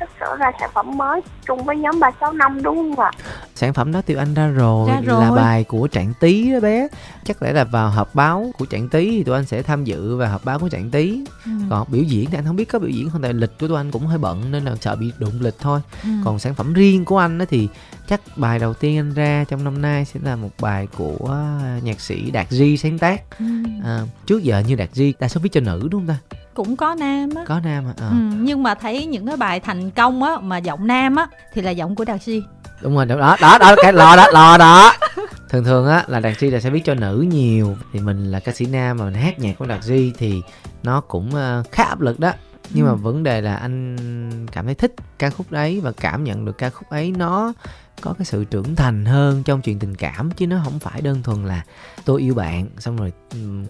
sắp sửa ra sản phẩm mới chung với nhóm 365 đúng không ạ? Sản phẩm đó Tiêu Anh ra rồi, ra rồi là bài của Trạng Tý đó bé. Chắc lẽ là vào họp báo của Trạng Tý thì tụi anh sẽ tham dự vào họp báo của Trạng Tý. Ừ. Còn biểu diễn thì anh không biết có biểu diễn không tại lịch của tụi anh cũng hơi bận nên là sợ bị đụng lịch thôi. Ừ. Còn sản phẩm riêng của anh đó thì chắc bài đầu tiên anh ra trong năm nay sẽ là một bài của nhạc sĩ Đạt Di sáng tác. Ừ. À, trước giờ như Đạt Di đa số viết cho nữ đúng không ta? Cũng có nam á. Có nam à, ừ, nhưng mà thấy những cái bài thành công á mà giọng nam á thì là giọng của đạt si đúng rồi đó đó đó cái lò đó lò đó. Thường thường á là đạt si là sẽ viết cho nữ nhiều. Thì mình là ca sĩ nam mà mình hát nhạc của đạt si thì nó cũng uh, khá áp lực đó. Nhưng ừ. mà vấn đề là anh cảm thấy thích ca khúc đấy và cảm nhận được ca khúc ấy nó có cái sự trưởng thành hơn trong chuyện tình cảm chứ nó không phải đơn thuần là tôi yêu bạn xong rồi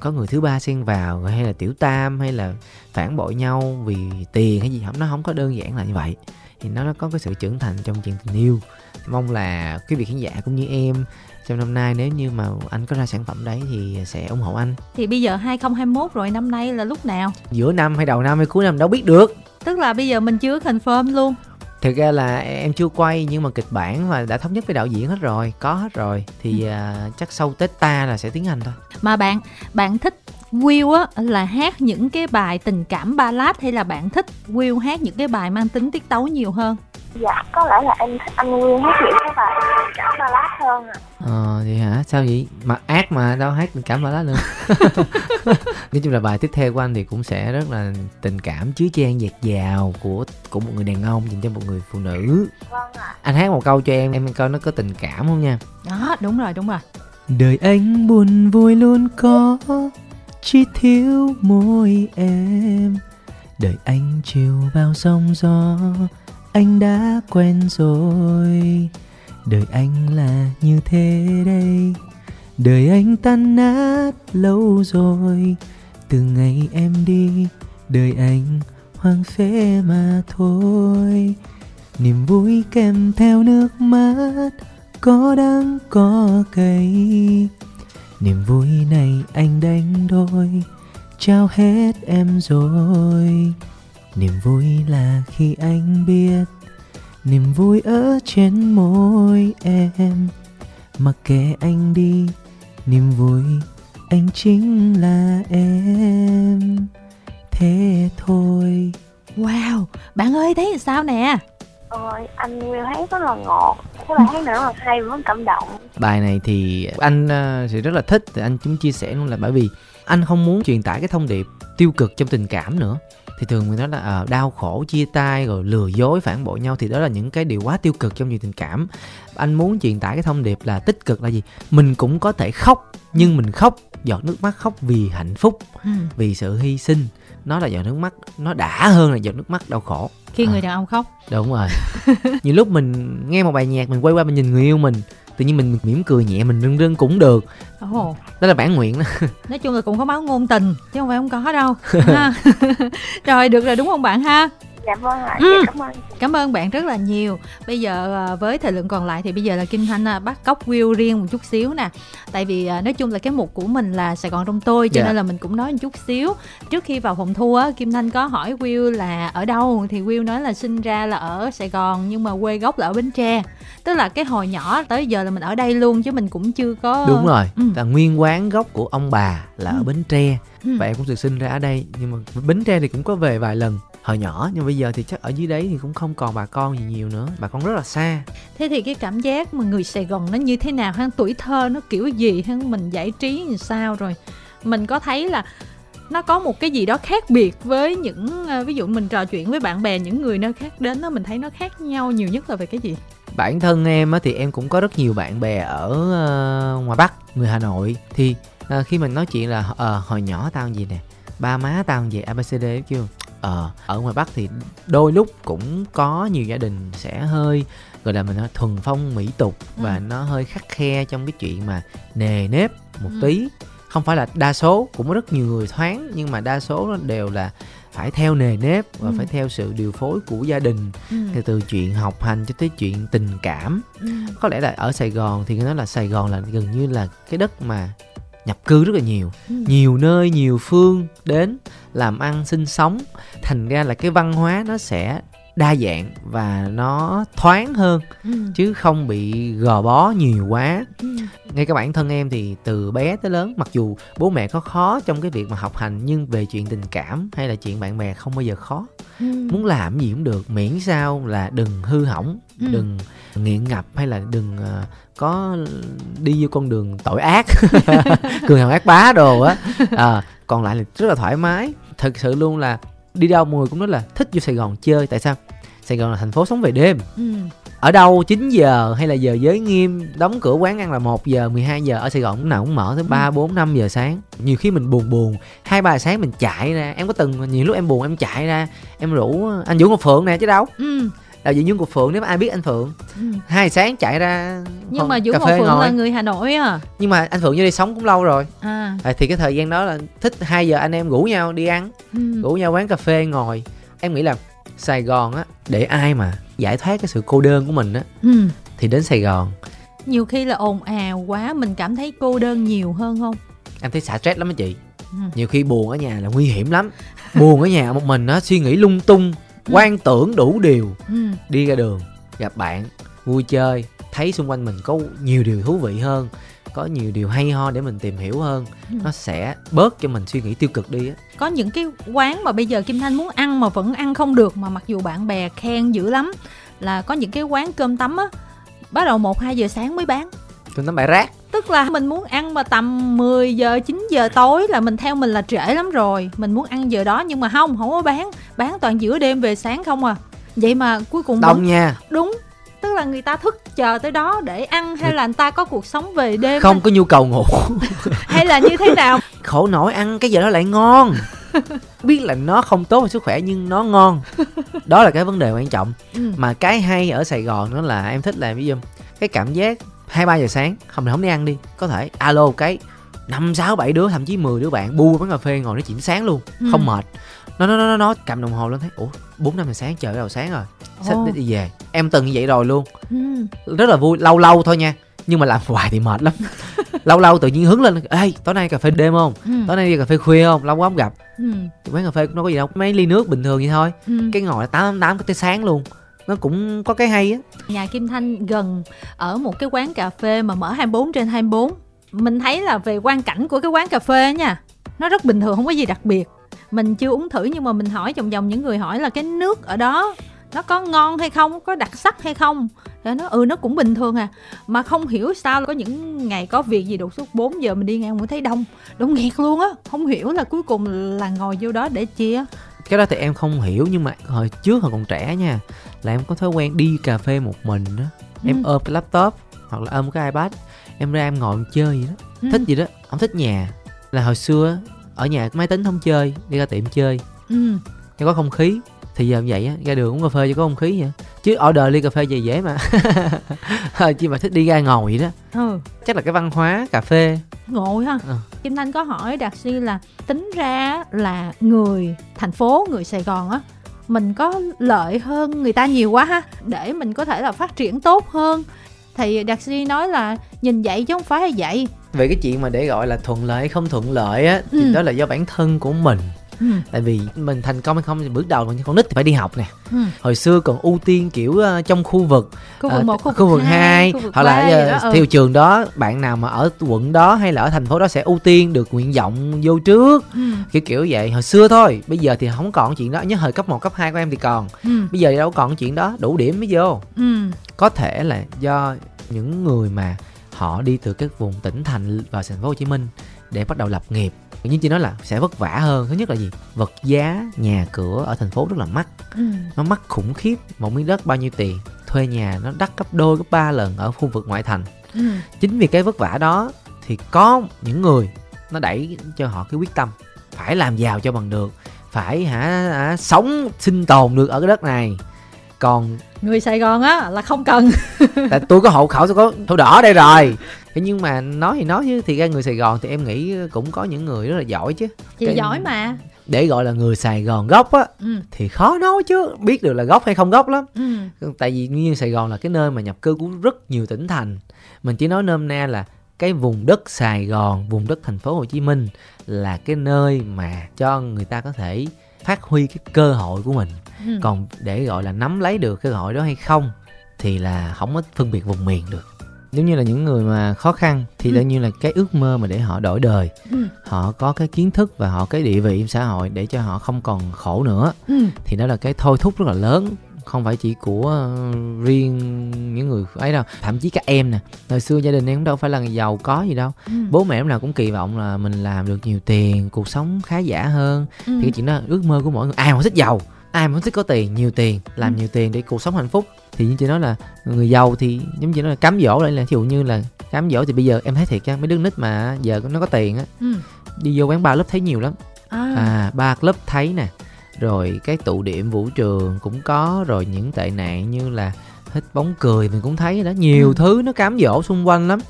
có người thứ ba xen vào hay là tiểu tam hay là phản bội nhau vì tiền hay gì không nó không có đơn giản là như vậy. Thì nó có cái sự trưởng thành trong chuyện tình yêu. Mong là quý vị khán giả cũng như em trong năm nay nếu như mà anh có ra sản phẩm đấy thì sẽ ủng hộ anh. Thì bây giờ 2021 rồi năm nay là lúc nào? Giữa năm hay đầu năm hay cuối năm đâu biết được. Tức là bây giờ mình chưa confirm luôn thực ra là em chưa quay nhưng mà kịch bản mà đã thống nhất với đạo diễn hết rồi có hết rồi. Thì ừ. uh, chắc sau tết ta là sẽ tiếng anh thôi. Mà bạn bạn thích Will á là hát những cái bài tình cảm ballad hay là bạn thích Will hát những cái bài mang tính tiết tấu nhiều hơn? Dạ có lẽ là em thích anh Will hát những cái bài tình cảm ballad hơn à ờ vậy hả? Sao vậy? Mà ác mà đâu hát tình cảm ballad nữa nói chung là bài tiếp theo của anh thì cũng sẽ rất là tình cảm chứa chan dạt dào của của một người đàn ông dành cho một người phụ nữ. Vâng ạ. Anh hát một câu cho em em coi nó có tình cảm không nha. Đó đúng rồi đúng rồi. Đời anh buồn vui luôn có chỉ thiếu môi em. Đời anh chiều vào sóng gió anh đã quen rồi đời anh là như thế đây. Đời anh tan nát lâu rồi. Từ ngày em đi, đời anh hoang phế mà thôi. Niềm vui kèm theo nước mắt, có đắng, có cay. Niềm vui này anh đánh đôi, trao hết em rồi. Niềm vui là khi anh biết niềm vui ở trên môi em. Mặc kệ anh đi niềm vui anh chính là em. Thế thôi. Wow bạn ơi thấy sao nè? Ôi, anh Will hát rất là ngọt. Cái bài hát này rất là hay và cảm động. Bài này thì anh uh, thì rất là thích. Thì anh cũng chia sẻ luôn là bởi vì Anh không muốn truyền tải cái thông điệp tiêu cực trong tình cảm nữa. Thì thường người nói là uh, đau khổ chia tay rồi lừa dối phản bội nhau thì đó là những cái điều quá tiêu cực trong chuyện tình cảm. Anh muốn truyền tải cái thông điệp là tích cực là gì? Mình cũng có thể khóc nhưng mình khóc giọt nước mắt khóc vì hạnh phúc ừ. vì sự hy sinh. Nó là giọt nước mắt nó đã hơn là giọt nước mắt đau khổ. Khi à. người đàn ông khóc. Đúng rồi. Nhiều lúc mình nghe một bài nhạc mình quay qua mình nhìn người yêu mình tự nhiên mình mỉm cười nhẹ mình rưng rưng cũng được. Oh. đó là bản nguyện đó. Nói chung là cũng có máu ngôn tình chứ không phải không có đâu rồi được rồi đúng không bạn ha dạ vâng ạ ừ. cảm ơn cảm ơn bạn rất là nhiều bây giờ à, với thời lượng còn lại thì bây giờ là kim thanh à, bắt cóc will riêng một chút xíu nè tại vì à, nói chung là cái mục của mình là sài gòn trong tôi cho yeah. Dạ. nên là mình cũng nói một chút xíu trước khi vào phòng thu á kim thanh có hỏi will là ở đâu thì will nói là sinh ra là ở sài gòn nhưng mà quê gốc là ở bến tre tức là cái hồi nhỏ tới giờ là mình ở đây luôn chứ mình cũng chưa có đúng rồi ừ. là nguyên quán gốc của ông bà là ừ. ở bến tre ừ. và em cũng được sinh ra ở đây nhưng mà bến tre thì cũng có về vài lần. Hồi nhỏ nhưng bây giờ thì chắc ở dưới đấy thì cũng không còn bà con gì nhiều nữa. Bà con rất là xa. Thế thì cái cảm giác mà người sài gòn nó như thế nào ha tuổi thơ nó kiểu gì ha mình giải trí như sao rồi? Mình có thấy là nó có một cái gì đó khác biệt với những ờ, ví dụ mình trò chuyện với bạn bè những người nơi khác đến đó mình thấy nó khác nhau nhiều nhất là về cái gì? Bản thân em á thì em cũng có rất nhiều bạn bè ở uh, ngoài bắc người hà nội. Thì uh, khi mình nói chuyện là uh, hồi nhỏ tao gì nè ba má tao gì abcd kêu ờ ở ngoài bắc thì đôi lúc cũng có nhiều gia đình sẽ hơi gọi là mình nói thuần phong mỹ tục và ừ. nó hơi khắc khe trong cái chuyện mà nề nếp một ừ. tí không phải là đa số cũng có rất nhiều người thoáng nhưng mà đa số nó đều là phải theo nề nếp và ừ. phải theo sự điều phối của gia đình ừ. thì từ chuyện học hành cho tới chuyện tình cảm ừ. có lẽ là ở sài gòn thì nói là sài gòn là gần như là cái đất mà nhập cư rất là nhiều ừ. nhiều nơi nhiều phương đến làm ăn sinh sống thành ra là cái văn hóa nó sẽ đa dạng và nó thoáng hơn ừ. chứ không bị gò bó nhiều quá ừ. ngay cả bản thân em thì từ bé tới lớn mặc dù bố mẹ có khó trong cái việc mà học hành nhưng về chuyện tình cảm hay là chuyện bạn bè không bao giờ khó ừ. muốn làm gì cũng được miễn sao là đừng hư hỏng ừ. đừng nghiện ngập hay là đừng uh, có đi vô con đường tội ác cường hào ác bá đồ á à, còn lại là rất là thoải mái thật sự luôn là đi đâu mọi người cũng nói là thích vô Sài Gòn chơi tại sao? Sài Gòn là thành phố sống về đêm. Ừ. ở đâu 9 giờ hay là giờ giới nghiêm đóng cửa quán ăn là 1 giờ 12 giờ ở Sài Gòn lúc nào cũng mở tới 3 ừ. 4 5 giờ sáng. Nhiều khi mình buồn buồn hai ba sáng mình chạy ra em có từng nhiều lúc em buồn em chạy ra em rủ anh Vũ Ngọc Phượng nè chứ đâu. Ừ đạo diễn Dương Ngọc Phượng nếu mà ai biết anh Phượng ừ. hai sáng chạy ra nhưng mà Vũ Ngọc Phượng ngồi. là người Hà Nội à nhưng mà anh Phượng như đây sống cũng lâu rồi à. à thì cái thời gian đó là thích hai giờ anh em rủ nhau đi ăn ừ. rủ nhau quán cà phê ngồi em nghĩ là Sài Gòn á để ai mà giải thoát cái sự cô đơn của mình á ừ. thì đến Sài Gòn nhiều khi là ồn ào quá mình cảm thấy cô đơn nhiều hơn không em thấy xả stress lắm á chị ừ. nhiều khi buồn ở nhà là nguy hiểm lắm buồn ở nhà một mình á suy nghĩ lung tung. Quan tưởng đủ điều ừ. đi ra đường gặp bạn vui chơi thấy xung quanh mình có nhiều điều thú vị hơn có nhiều điều hay ho để mình tìm hiểu hơn ừ. nó sẽ bớt cho mình suy nghĩ tiêu cực đi á có những cái quán mà bây giờ kim thanh muốn ăn mà vẫn ăn không được mà mặc dù bạn bè khen dữ lắm là có những cái quán cơm tấm á bắt đầu một hai giờ sáng mới bán cơm tấm bãi rác. Tức là mình muốn ăn mà tầm 10 giờ 9 giờ tối là mình theo mình là trễ lắm rồi. Mình muốn ăn giờ đó nhưng mà không không có bán. Bán toàn giữa đêm về sáng không à. Vậy mà cuối cùng đông nha. Đúng. Tức là người ta thức chờ tới đó để ăn hay là người ta có cuộc sống về đêm không có nhu cầu ngủ. Hay là như thế nào? Khổ nổi ăn cái giờ đó lại ngon. Biết là nó không tốt cho sức khỏe nhưng nó ngon. Đó là cái vấn đề quan trọng. Ừ. mà cái hay ở sài gòn đó là em thích làm ví dụ cái cảm giác hai ba giờ sáng không thì không đi ăn đi có thể alo cái năm sáu bảy đứa thậm chí 10 đứa bạn bu quán cà phê ngồi nói chuyện sáng luôn ừ. không mệt nó nó nó nó cầm đồng hồ lên thấy ủa bốn năm giờ sáng chờ đầu sáng rồi sắp oh. đi về em từng như vậy rồi luôn ừ. rất là vui lâu lâu thôi nha nhưng mà làm hoài thì mệt lắm lâu lâu tự nhiên hứng lên ê tối nay cà phê đêm không ừ. tối nay đi cà phê khuya không lâu quá không gặp ừ. quán cà phê nó có gì đâu mấy ly nước bình thường vậy thôi ừ. cái ngồi tám tám tới sáng luôn nó cũng có cái hay á. Nhà Kim Thanh gần ở một cái quán cà phê mà mở 24 trên 24 mình thấy là về quan cảnh của cái quán cà phê nha nó rất bình thường không có gì đặc biệt. Mình chưa uống thử nhưng mà mình hỏi vòng vòng những người hỏi là cái nước ở đó nó có ngon hay không có đặc sắc hay không? Rồi nó ừ nó cũng bình thường à. Mà không hiểu sao có những ngày có việc gì đột xuất 4 giờ mình đi ngang mới thấy đông đông nghẹt luôn á. Không hiểu là cuối cùng là ngồi vô đó để chia. Cái đó thì em không hiểu nhưng mà hồi trước hồi còn trẻ nha là em có thói quen đi cà phê một mình đó em ừ. ôm cái laptop hoặc là ôm cái ipad em ra em ngồi em chơi vậy đó ừ. thích gì đó không thích nhà là hồi xưa ở nhà máy tính không chơi đi ra tiệm chơi ừ. cho có không khí thì giờ vậy á ra đường uống cà phê cho có không khí vậy chứ order ly cà phê gì dễ mà chỉ mà thích đi ra ngồi vậy đó ừ. chắc là cái văn hóa cà phê ngồi ha ừ. kim thanh có hỏi đạt si là tính ra là người thành phố người sài gòn á mình có lợi hơn người ta nhiều quá ha để mình có thể là phát triển tốt hơn. Thì đạt si nói là nhìn vậy chứ không phải là vậy. Về cái chuyện mà để gọi là thuận lợi không thuận lợi á thì ừ. đó là do bản thân của mình ừ. tại vì mình thành công hay không thì bước đầu mình con nít thì phải đi học nè ừ. hồi xưa còn ưu tiên kiểu uh, trong khu vực khu vực uh, một khu, khu vực hai hoặc là uh, theo trường đó bạn nào mà ở quận đó hay là ở thành phố đó sẽ ưu tiên được nguyện vọng vô trước ừ. kiểu kiểu vậy hồi xưa thôi bây giờ thì không còn chuyện đó nhớ thời cấp 1, cấp 2 của em thì còn ừ. bây giờ đâu còn chuyện đó đủ điểm mới vô ừ. có thể là do những người mà họ đi từ các vùng tỉnh thành vào thành phố Hồ Chí Minh để bắt đầu lập nghiệp như chị nói là sẽ vất vả hơn. Thứ nhất là gì? Vật giá nhà cửa ở thành phố rất là mắc. Ừ. nó mắc khủng khiếp. Một miếng đất bao nhiêu tiền? Thuê nhà nó đắt gấp đôi gấp ba lần ở khu vực ngoại thành. Ừ. chính vì cái vất vả đó thì có những người nó đẩy cho họ cái quyết tâm. Phải làm giàu cho bằng được. Phải hả, hả sống sinh tồn được ở cái đất này. Còn người sài gòn á là không cần. Tại tôi có hộ khẩu tôi có thổ đỏ đây rồi thế nhưng mà nói thì nói chứ thì ra người sài gòn thì em nghĩ cũng có những người rất là giỏi chứ chị cái... giỏi mà để gọi là người sài gòn gốc á ừ. thì khó nói chứ biết được là gốc hay không gốc lắm ừ. tại vì như sài gòn là cái nơi mà nhập cư của rất nhiều tỉnh thành mình chỉ nói nôm na là cái vùng đất Sài Gòn, vùng đất thành phố Hồ Chí Minh là cái nơi mà cho người ta có thể phát huy cái cơ hội của mình ừ. còn để gọi là nắm lấy được cơ hội đó hay không thì là không có phân biệt vùng miền được giống như là những người mà khó khăn thì ừ. đương nhiên là cái ước mơ mà để họ đổi đời ừ. họ có cái kiến thức và họ cái địa vị trong xã hội để cho họ không còn khổ nữa ừ. thì đó là cái thôi thúc rất là lớn không phải chỉ của ờ, riêng những người ấy đâu thậm chí các em nè thời xưa gia đình em cũng đâu phải là giàu có gì đâu ừ. bố mẹ lúc nào cũng kỳ vọng là mình làm được nhiều tiền cuộc sống khá giả hơn ừ. thì cái chuyện đó ước mơ của mỗi người ai mà thích giàu ai mà thích có tiền nhiều tiền làm ừ. nhiều tiền để cuộc sống hạnh phúc thì như chị nói là người giàu thì giống như nó là cám dỗ lại là ví dụ như là cám dỗ thì bây giờ em thấy thiệt nha mấy đứa nít mà giờ nó có tiền á ừ. đi vô quán bar lớp thấy nhiều lắm à, à ba club thấy nè rồi cái tụ điểm vũ trường cũng có rồi những tệ nạn như là thích bóng cười mình cũng thấy đó nhiều ừ. thứ nó cám dỗ xung quanh lắm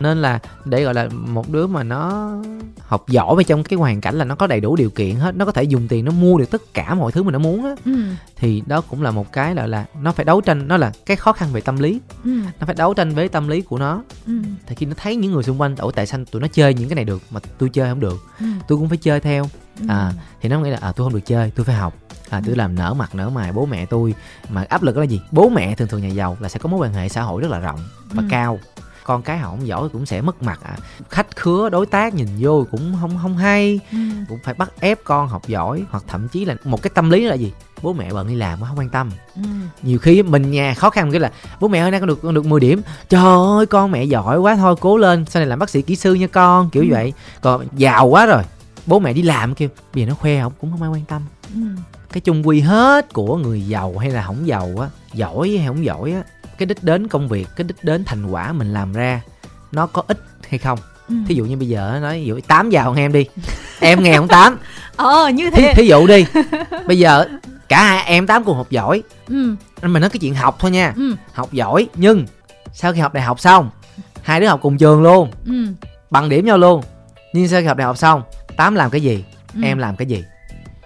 nên là để gọi là một đứa mà nó học giỏi và trong cái hoàn cảnh là nó có đầy đủ điều kiện hết nó có thể dùng tiền nó mua được tất cả mọi thứ mà nó muốn á ừ. thì đó cũng là một cái là là nó phải đấu tranh nó là cái khó khăn về tâm lý ừ. nó phải đấu tranh với tâm lý của nó ừ. thì khi nó thấy những người xung quanh ủa tại sao tụi nó chơi những cái này được mà tôi chơi không được ừ. tôi cũng phải chơi theo ừ. à thì nó nghĩ là à tôi không được chơi tôi phải học à tôi ừ. làm nở mặt nở mày bố mẹ tôi mà áp lực đó là gì bố mẹ thường thường nhà giàu là sẽ có mối quan hệ xã hội rất là rộng và ừ. cao con cái họ không giỏi cũng sẽ mất mặt à khách khứa đối tác nhìn vô cũng không không hay ừ. cũng phải bắt ép con học giỏi hoặc thậm chí là một cái tâm lý là gì bố mẹ bận đi làm không quan tâm ừ. nhiều khi mình nhà khó khăn cái là bố mẹ ơi nay con được con được 10 điểm trời ơi con mẹ giỏi quá thôi cố lên sau này làm bác sĩ kỹ sư nha con kiểu ừ. vậy còn giàu quá rồi bố mẹ đi làm kêu bây giờ nó khoe không cũng không ai quan tâm ừ. cái chung quy hết của người giàu hay là không giàu á giỏi hay không giỏi á cái đích đến công việc cái đích đến thành quả mình làm ra nó có ích hay không ừ. thí dụ như bây giờ nói ví dụ tám vào em đi em nghe không tám ờ như thế thí, thí dụ đi bây giờ cả hai em tám cùng học giỏi ừ. mình nói cái chuyện học thôi nha ừ. học giỏi nhưng sau khi học đại học xong hai đứa học cùng trường luôn ừ. bằng điểm nhau luôn nhưng sau khi học đại học xong tám làm cái gì ừ. em làm cái gì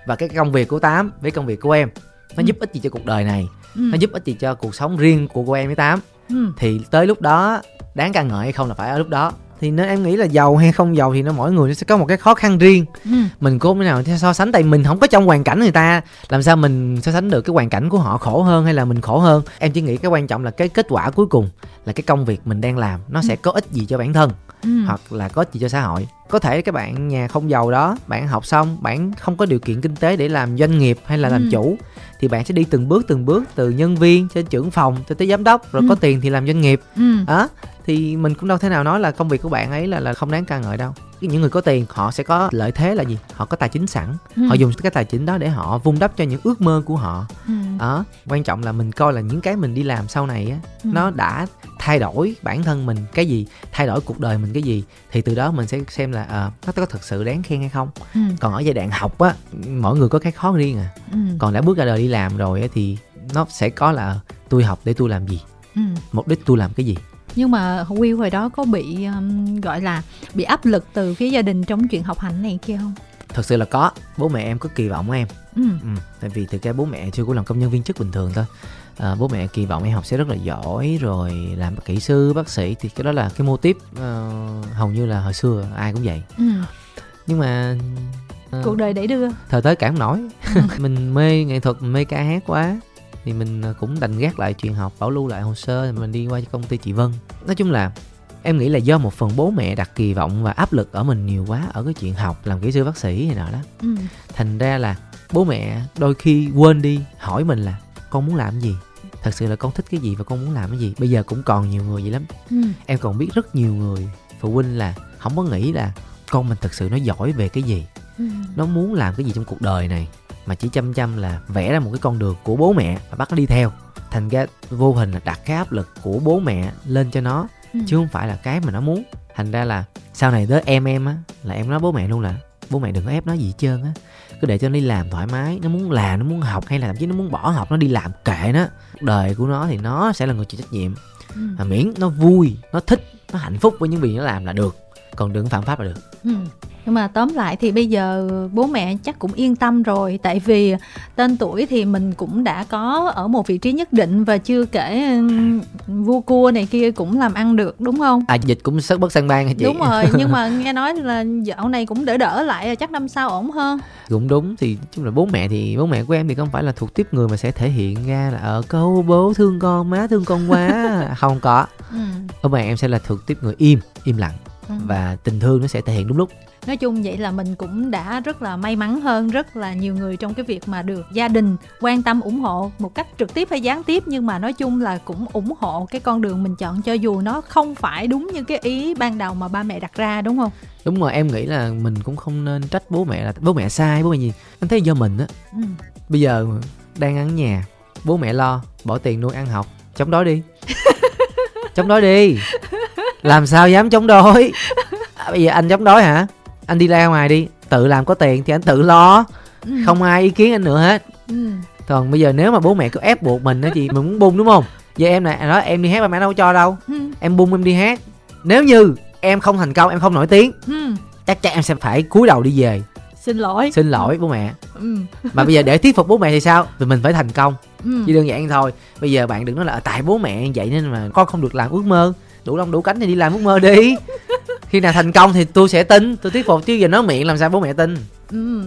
và cái công việc của tám với công việc của em nó ừ. giúp ích gì cho cuộc đời này ừ. nó giúp ích gì cho cuộc sống riêng của cô em với tám ừ. thì tới lúc đó đáng ca ngợi hay không là phải ở lúc đó thì nên em nghĩ là giàu hay không giàu thì nó mỗi người nó sẽ có một cái khó khăn riêng ừ. mình cố cái nào so sánh tại mình không có trong hoàn cảnh người ta làm sao mình so sánh được cái hoàn cảnh của họ khổ hơn hay là mình khổ hơn em chỉ nghĩ cái quan trọng là cái kết quả cuối cùng là cái công việc mình đang làm nó sẽ ừ. có ích gì cho bản thân ừ. hoặc là có ích gì cho xã hội có thể các bạn nhà không giàu đó bạn học xong bạn không có điều kiện kinh tế để làm doanh nghiệp hay là làm ừ. chủ thì bạn sẽ đi từng bước từng bước từ nhân viên cho trưởng phòng cho tới giám đốc rồi ừ. có tiền thì làm doanh nghiệp ừ. đó thì mình cũng đâu thể nào nói là công việc của bạn ấy là là không đáng ca ngợi đâu những người có tiền họ sẽ có lợi thế là gì họ có tài chính sẵn ừ. họ dùng cái tài chính đó để họ vun đắp cho những ước mơ của họ ừ. đó quan trọng là mình coi là những cái mình đi làm sau này á ừ. nó đã thay đổi bản thân mình cái gì thay đổi cuộc đời mình cái gì thì từ đó mình sẽ xem là à, nó có thật sự đáng khen hay không ừ. còn ở giai đoạn học á mỗi người có cái khó riêng à ừ. còn đã bước ra đời đi làm rồi á thì nó sẽ có là tôi học để tôi làm gì ừ. mục đích tôi làm cái gì nhưng mà Will hồi đó có bị um, gọi là bị áp lực từ phía gia đình trong chuyện học hành này kia không? Thật sự là có, bố mẹ em có kỳ vọng em. Ừ. ừ. Tại vì thực ra bố mẹ chưa cũng làm công nhân viên chức bình thường thôi. À, bố mẹ kỳ vọng em học sẽ rất là giỏi rồi làm kỹ sư bác sĩ thì cái đó là cái mô tiếp uh, hầu như là hồi xưa ai cũng vậy ừ. nhưng mà cuộc đời đẩy đưa thời tới cản nổi ừ. mình mê nghệ thuật mê ca hát quá thì mình cũng đành gác lại chuyện học bảo lưu lại hồ sơ mình đi qua cho công ty chị Vân. Nói chung là em nghĩ là do một phần bố mẹ đặt kỳ vọng và áp lực ở mình nhiều quá ở cái chuyện học làm kỹ sư bác sĩ hay nào đó. Ừ. thành ra là bố mẹ đôi khi quên đi hỏi mình là con muốn làm gì? Thật sự là con thích cái gì và con muốn làm cái gì? Bây giờ cũng còn nhiều người vậy lắm. Ừ. em còn biết rất nhiều người phụ huynh là không có nghĩ là con mình thật sự nó giỏi về cái gì. Ừ. nó muốn làm cái gì trong cuộc đời này mà chỉ chăm chăm là vẽ ra một cái con đường của bố mẹ và bắt nó đi theo. Thành ra vô hình là đặt cái áp lực của bố mẹ lên cho nó ừ. chứ không phải là cái mà nó muốn. Thành ra là sau này tới em em á là em nói bố mẹ luôn là bố mẹ đừng có ép nó gì hết trơn á. Cứ để cho nó đi làm thoải mái nó muốn làm nó muốn học hay là thậm chí nó muốn bỏ học nó đi làm kệ nó. Đời của nó thì nó sẽ là người chịu trách nhiệm. Ừ. mà miễn nó vui nó thích nó hạnh phúc với những việc nó làm là được. Còn đừng phạm pháp là được ừ. Nhưng mà tóm lại thì bây giờ bố mẹ chắc cũng yên tâm rồi. Tại vì tên tuổi thì mình cũng đã có ở một vị trí nhất định và chưa kể vua cua này kia cũng làm ăn được đúng không? À dịch cũng rất bất sang ban hả chị? Đúng rồi nhưng mà nghe nói là dạo này cũng đỡ đỡ lại chắc năm sau ổn hơn. Cũng đúng thì chung là bố mẹ thì bố mẹ của em thì không phải là thuộc tiếp người mà sẽ thể hiện ra là ở ờ, câu bố thương con má thương con quá. Không có. Ừ. bố mẹ em sẽ là thuộc tiếp người im im lặng ừ. và tình thương nó sẽ thể hiện đúng lúc. Nói chung vậy là mình cũng đã rất là may mắn hơn rất là nhiều người trong cái việc mà được gia đình quan tâm ủng hộ một cách trực tiếp hay gián tiếp. Nhưng mà nói chung là cũng ủng hộ cái con đường mình chọn cho dù nó không phải đúng như cái ý ban đầu mà ba mẹ đặt ra đúng không? Đúng rồi em nghĩ là mình cũng không nên trách bố mẹ là bố mẹ sai bố mẹ gì. Anh thấy do mình á. Ừ. bây giờ đang ăn nhà bố mẹ lo bỏ tiền nuôi ăn học. Chống đối đi. Chống đối đi làm sao dám chống đối? À, bây giờ anh chống đối hả? Anh đi ra ngoài đi tự làm có tiền thì anh tự lo. Ừ. không ai ý kiến anh nữa hết. Ừ. còn bây giờ nếu mà bố mẹ cứ ép buộc mình đó chị mình muốn bung đúng không? Giờ em này nói em đi hát ba mẹ đâu cho đâu. Ừ. em bung em đi hát. Nếu như em không thành công em không nổi tiếng ừ. chắc chắn em sẽ phải cúi đầu đi về. Xin lỗi. Xin lỗi bố mẹ. Ừ. mà bây giờ để thuyết phục bố mẹ thì sao? Thì mình phải thành công. Ừ. chỉ đơn giản thôi. Bây giờ bạn đừng nói là tại bố mẹ vậy nên mà con không được làm ước mơ đủ lông đủ cánh thì đi làm ước mơ đi. Khi nào thành công thì tôi sẽ tin. Tôi thuyết phục chứ giờ nói miệng làm sao bố mẹ tin. Ừ.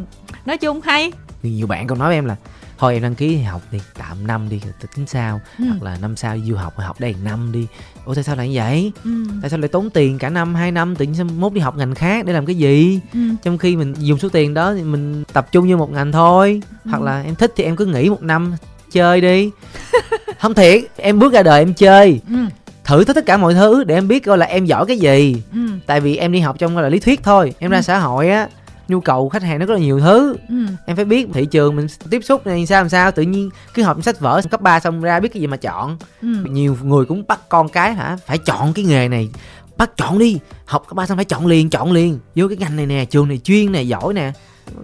nói chung hay. Nhiều bạn còn nói với em là thôi em đăng ký học đi tạm năm đi rồi tính sao ừ. hoặc là năm sau du học học đây năm đi. Ủa tại sao lại như vậy? Ừ. tại sao lại tốn tiền cả năm hai năm tự nhiên mốt đi học ngành khác để làm cái gì? Ừ. trong khi mình dùng số tiền đó thì mình tập trung như một ngành thôi. Ừ. hoặc là em thích thì em cứ nghỉ một năm chơi đi. Không thiệt em bước ra đời em chơi. Ừ thử tất cả mọi thứ để em biết coi là em giỏi cái gì. Ừ. tại vì em đi học trong gọi là lý thuyết thôi. Em ra ừ. xã hội á nhu cầu khách hàng nó rất là nhiều thứ. Ừ. em phải biết thị trường mình tiếp xúc này sao làm sao. Tự nhiên cứ học sách vở cấp 3 xong ra biết cái gì mà chọn. Ừ. nhiều người cũng bắt con cái hả? Phải chọn cái nghề này. Bắt chọn đi. Học cấp ba xong phải chọn liền chọn liền. Vô cái ngành này nè trường này chuyên này giỏi nè.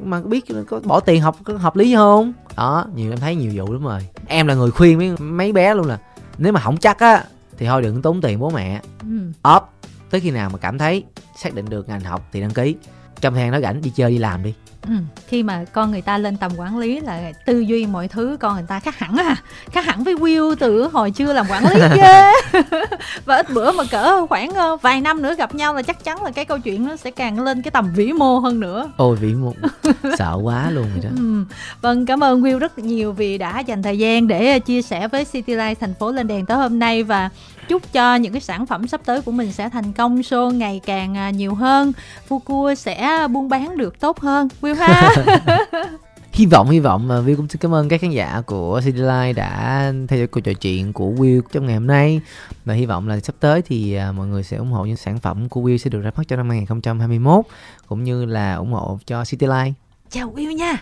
Mà biết có bỏ tiền học có hợp lý không? Đó nhiều em thấy nhiều vụ lắm rồi. Em là người khuyên mấy mấy bé luôn là nếu mà không chắc á thì thôi đừng tốn tiền bố mẹ. Ừ. ốp tới khi nào mà cảm thấy xác định được ngành học thì đăng ký trong thời gian đó rảnh đi chơi đi làm đi Ừ. khi mà con người ta lên tầm quản lý là tư duy mọi thứ con người ta khác hẳn à khác hẳn với Will từ hồi chưa làm quản lý ghê và ít bữa mà cỡ khoảng ờ, vài năm nữa gặp nhau là chắc chắn là cái câu chuyện nó sẽ càng lên cái tầm vĩ mô hơn nữa ôi vĩ mô sợ quá luôn vậy đó ừ. vâng cảm ơn Will rất nhiều vì đã dành thời gian để chia sẻ với City Life thành phố lên đèn tới hôm nay và chúc cho những cái sản phẩm sắp tới của mình sẽ thành công show ngày càng à, nhiều hơn. Fuku sẽ buôn bán được tốt hơn. Will ha? Hy vọng hy vọng. Mà Will cũng xin cảm ơn các khán giả của City Life đã theo dõi cuộc trò chuyện của Will trong ngày hôm nay. Và hy vọng là sắp tới thì à, mọi người sẽ ủng hộ những sản phẩm của Will sẽ được ra mắt cho năm 2021 cũng như là ủng hộ cho City Life chào Will nha